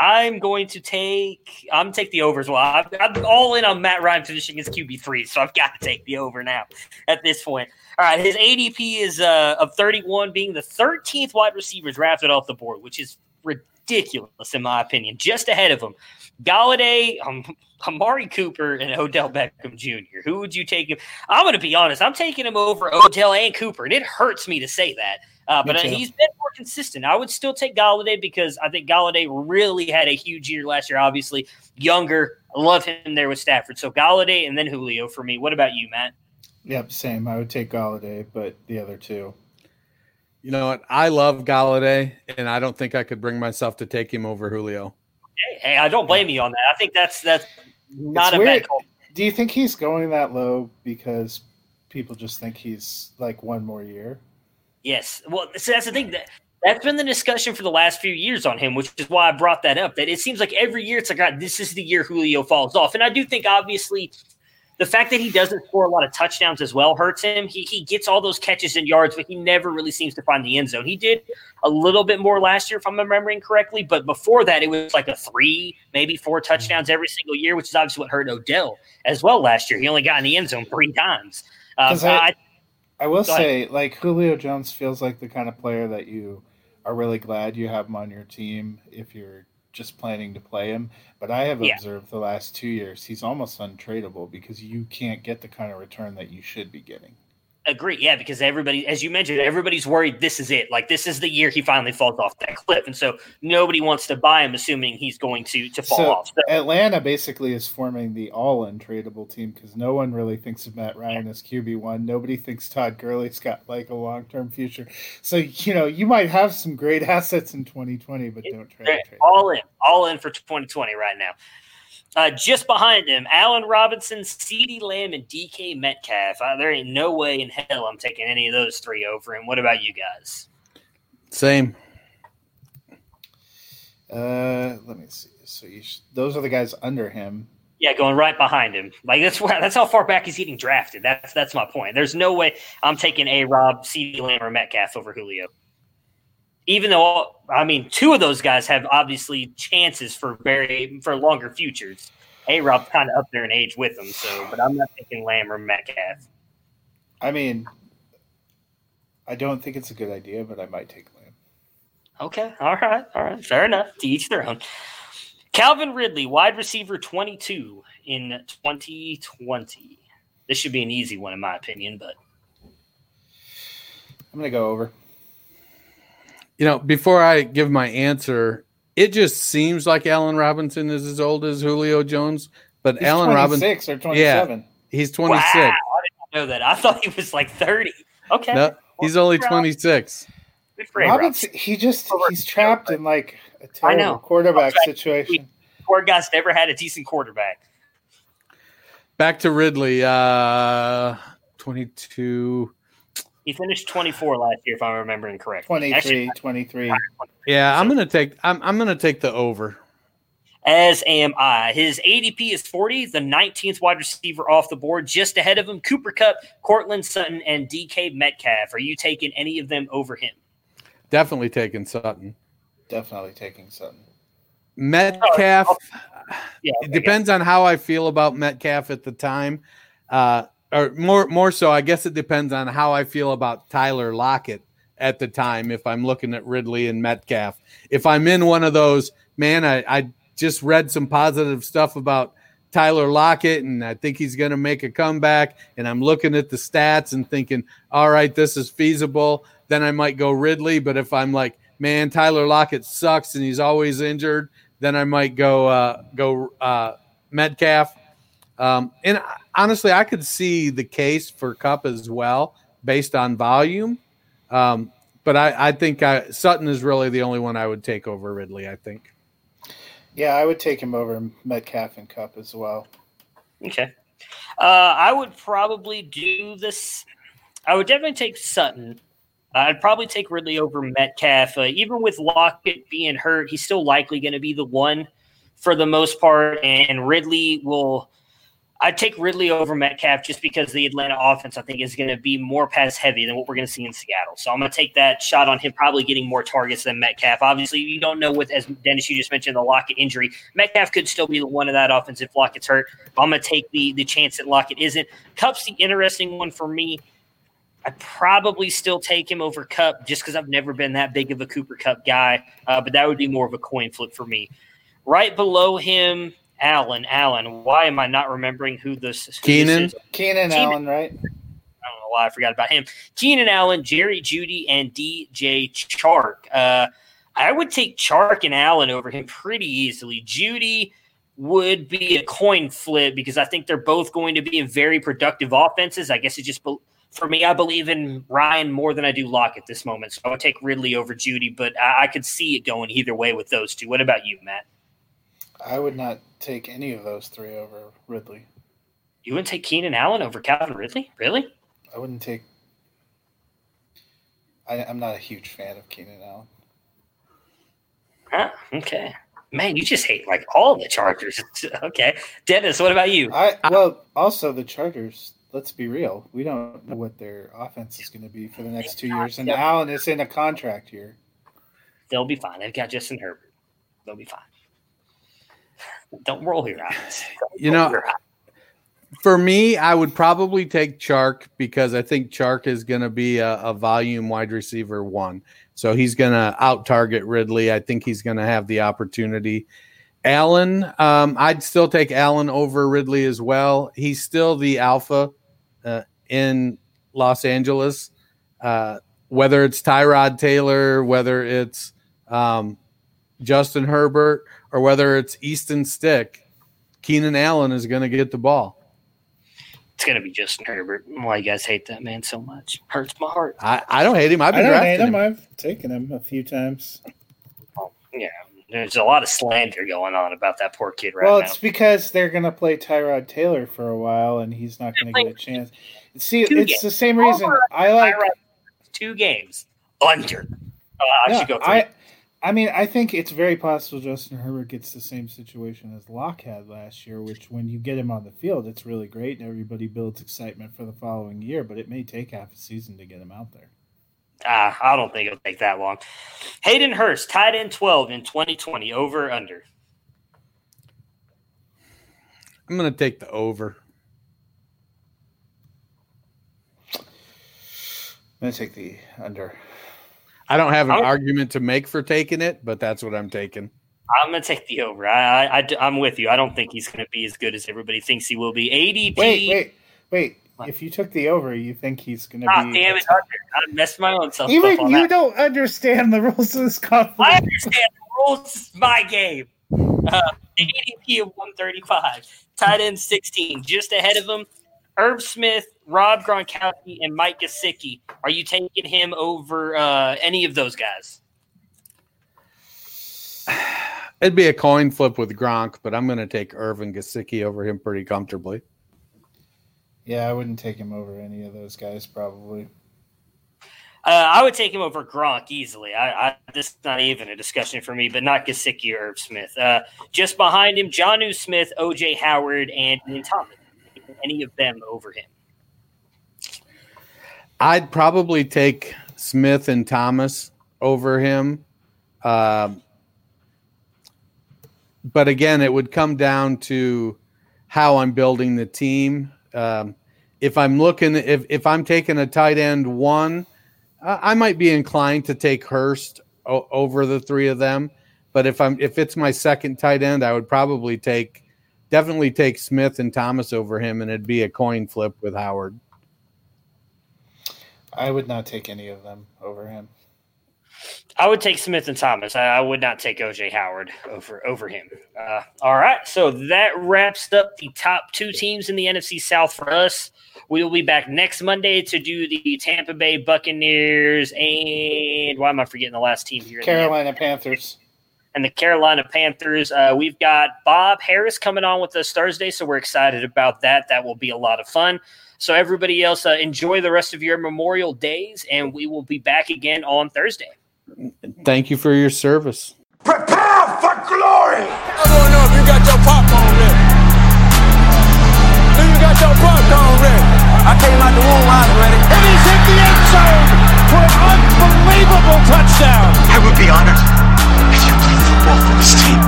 I'm going to take. I'm take the over as well. I'm, I'm all in on Matt Ryan finishing his QB three, so I've got to take the over now. At this point, all right. His ADP is uh, of 31, being the 13th wide receiver drafted off the board, which is ridiculous in my opinion. Just ahead of him, Golladay, um, Amari Cooper, and Odell Beckham Jr. Who would you take? Him? I'm going to be honest. I'm taking him over Odell and Cooper, and it hurts me to say that. Uh, but uh, he's been more consistent. I would still take Golladay because I think Golladay really had a huge year last year. Obviously, younger. I love him there with Stafford. So Golladay and then Julio for me. What about you, Matt? Yep, same. I would take Golladay, but the other two. You know what? I love Golladay, and I don't think I could bring myself to take him over Julio. Hey, hey, I don't blame you on that. I think that's that's not It's a weird. bad call. Do you think he's going that low because people just think he's like one more year? Yes. Well, so that's the thing that that's been the discussion for the last few years on him, which is why I brought that up. That it seems like every year it's like, God, this is the year Julio falls off, and I do think obviously the fact that he doesn't score a lot of touchdowns as well hurts him. He he gets all those catches and yards, but he never really seems to find the end zone. He did a little bit more last year, if I'm remembering correctly, but before that, it was like a three, maybe four touchdowns every single year, which is obviously what hurt Odell as well last year. He only got in the end zone three times. Um, I- I, I will say, like Julio Jones feels like the kind of player that you are really glad you have him on your team if you're just planning to play him. But I have Yeah. observed the last two years he's almost untradeable because you can't get the kind of return that you should be getting. Agree, yeah, because everybody, as you mentioned, everybody's worried this is it. Like this is the year he finally falls off that cliff, and so nobody wants to buy him, assuming he's going to to fall So off. So, Atlanta basically is forming the all untradable team because no one really thinks of Matt Ryan as QB one. Nobody thinks Todd Gurley's got like a long term future. So you know you might have some great assets in 2020, but don't try they're to trade. all in, all in for 2020 right now. Uh, just behind him, Allen Robinson, CeeDee Lamb, and DK Metcalf. Uh, there ain't no way in hell I'm taking any of those three over him. What about you guys? Same. Uh, let me see. So you sh- those are the guys under him. Yeah, going right behind him. Like that's where that's how far back he's getting drafted. That's that's my point. There's no way I'm taking a Rob, CeeDee Lamb, or Metcalf over Julio. Even though I mean, two of those guys have obviously chances for very for longer futures. A Rob's kind of up there in age with them, so but I'm not taking Lamb or Metcalf. I mean, I don't think it's a good idea, but I might take Lamb. Okay, all right, all right, fair enough. To each their own. Calvin Ridley, wide receiver 22 in 2020. This should be an easy one in my opinion, but I'm gonna go over. You know, before I give my answer, it just seems like Allen Robinson is as old as Julio Jones, but He's Allen Robinson, six or 27. Yeah, he's 26. Wow, I didn't know that. I thought he was like 30. Okay. No, he's only 26. Good for Robinson, he just he's trapped in like a I know. terrible quarterback Okay. situation. Poor guy's never had a decent quarterback. Back to Ridley, uh 22. He finished 24 last year, if I'm remembering correct. 23, Actually, 23. Yeah, I'm going to take I'm I'm going to take the over. as am I. His ADP is 40, the 19th wide receiver off the board, just ahead of him. Cooper Kupp, Courtland Sutton, and DK Metcalf. Are you taking any of them over him? Definitely taking Sutton. Definitely taking Sutton. Metcalf Yeah, it depends on how I feel about Metcalf at the time. Uh, or more more so, I guess it depends on how I feel about Tyler Lockett at the time. If I'm looking at Ridley and Metcalf, if I'm in one of those, man, I, I just read some positive stuff about Tyler Lockett, and I think he's going to make a comeback. And I'm looking at the stats and thinking, all right, this is feasible. Then I might go Ridley. But if I'm like, man, Tyler Lockett sucks and he's always injured, then I might go uh, go uh, Metcalf. Um, and honestly, I could see the case for Kupp as well based on volume. Um, but I, I think I, Sutton is really the only one I would take over Ridley. I think. Yeah, I would take him over Metcalf and Kupp as well. Okay. Uh, I would probably do this. I would definitely take Sutton. I'd probably take Ridley over Metcalf. Uh, even with Lockett being hurt, he's still likely going to be the one for the most part. And Ridley will. I'd take Ridley over Metcalf just because the Atlanta offense, I think, is going to be more pass heavy than what we're going to see in Seattle. So I'm going to take that shot on him probably getting more targets than Metcalf. Obviously, you don't know what, as Dennis, you just mentioned, the Lockett injury. Metcalf could still be one of that offense if Lockett's hurt. I'm going to take the the chance that Lockett isn't. Kupp's the interesting one for me. I'd probably still take him over Kupp just because I've never been that big of a Cooper Kupp guy, uh, but that would be more of a coin flip for me. Right below him, Allen. Allen. Why am I not remembering who this? who this Keenan? is? Keenan Keenan. Allen, right? I don't know why I forgot about him. Keenan Allen, Jerry Jeudy, and DJ Chark. Uh, I would take Chark and Allen over him pretty easily. Jeudy would be a coin flip because I think they're both going to be in very productive offenses. I guess it just for me, I believe in Ryan more than I do Lock at this moment. So I would take Ridley over Jeudy, but I, I could see it going either way with those two. What about you, Matt? I would not take any of those three over Ridley. You wouldn't take Keenan Allen over Calvin Ridley? Really? I wouldn't take. I, I'm not a huge fan of Keenan Allen. Huh? Okay. Man, you just hate like all the Chargers. okay. Dennis, what about you? I well, also the Chargers. Let's be real. We don't know what their offense is going to be for the next two years, and Allen is in a contract year. They'll be fine. They've got Justin Herbert. They'll be fine. Don't roll your eyes. Don't You know, eyes. For me, I would probably take Chark because I think Chark is going to be a, a volume wide receiver one. So he's going to out target Ridley. I think he's going to have the opportunity. Allen, um, I'd still take Allen over Ridley as well. He's still the alpha uh, in Los Angeles. Uh, whether it's Tyrod Taylor, whether it's um, Justin Herbert, or whether it's Easton Stick, Keenan Allen is going to get the ball. It's gonna be Justin Herbert. Why you guys hate that man so much? Hurts my heart. I, I don't hate him. I've I been don't drafting hate him. him. I've taken him a few times. Yeah, there's a lot of slander going on about that poor kid right well, now. Well, it's because they're going to play Tyrod Taylor for a while, and he's not going to get a chance. See, Two it's games. the same reason Over I like. Tyrod, two games under. Uh, I Yeah, should go. Three. I, I mean, I think it's very possible Justin Herbert gets the same situation as Lock had last year, which when you get him on the field, it's really great and everybody builds excitement for the following year, but it may take half a season to get him out there. Ah, I don't think it'll take that long. Hayden Hurst, tight end 12 in 2020, over or under. I'm going to take the over. I'm going to take the under. I don't have an I'll- argument to make for taking it, but that's what I'm taking. I'm going to take the over. I, I, I, am with you. I don't think he's going to be as good as everybody thinks he will be. ADP. Wait, wait, wait. If you took the over, you think he's going to Ah, be. damn it, under. I messed my own self Even up on you that. don't understand the rules of this I understand the rules. This is my game. Uh, ADP of 135. Tight end 16. Just ahead of him, Irv Smith, Rob Gronkowski, and Mike Gesicki. Are you taking him over uh, any of those guys? It'd be a coin flip with Gronk, but I'm going to take Irvin Gesicki over him pretty comfortably. Yeah, I wouldn't take him over any of those guys, probably. Uh, I would take him over Gronk easily. I, I this is not even a discussion for me, but not Gesicki or Irv Smith. Uh, just behind him, Jonnu Smith, OJ Howard, and Ian Thomas. Any of them over him? I'd probably take Smith and Thomas over him. Um, but again, it would come down to how I'm building the team. Um, if I'm looking, if, if I'm taking a tight end one, I I might be inclined to take Hurst o- over the three of them. But if I'm if it's my second tight end, I would probably take definitely take Smith and Thomas over him, and it'd be a coin flip with Howard. I would not take any of them over him. I would take Smith and Thomas. I, I would not take OJ Howard over over him. Uh, all right, so that wraps up the top two teams in the NFC South for us. We will be back next Monday to do the Tampa Bay Buccaneers and why am I forgetting the last team here? Carolina Panthers. and the Carolina Panthers. Uh, we've got Bob Harris coming on with us Thursday, so we're excited about that. That will be a lot of fun. So, everybody else, uh, enjoy the rest of your Memorial Days, and we will be back again on Thursday. Thank you for your service. Prepare for glory! I don't know if you got your popcorn ready. Do you got your popcorn ready? I came out the womb, I was ready. And he's hit the end zone for an unbelievable touchdown. I would be honored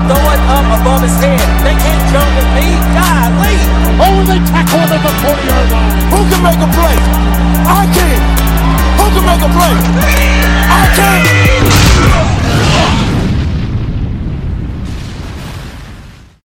Throw it up above his head. They can't jump with me. Golly. Oh, they tackle him at the 40 yard line. Who can make a play? I can. Who can make a play? I can.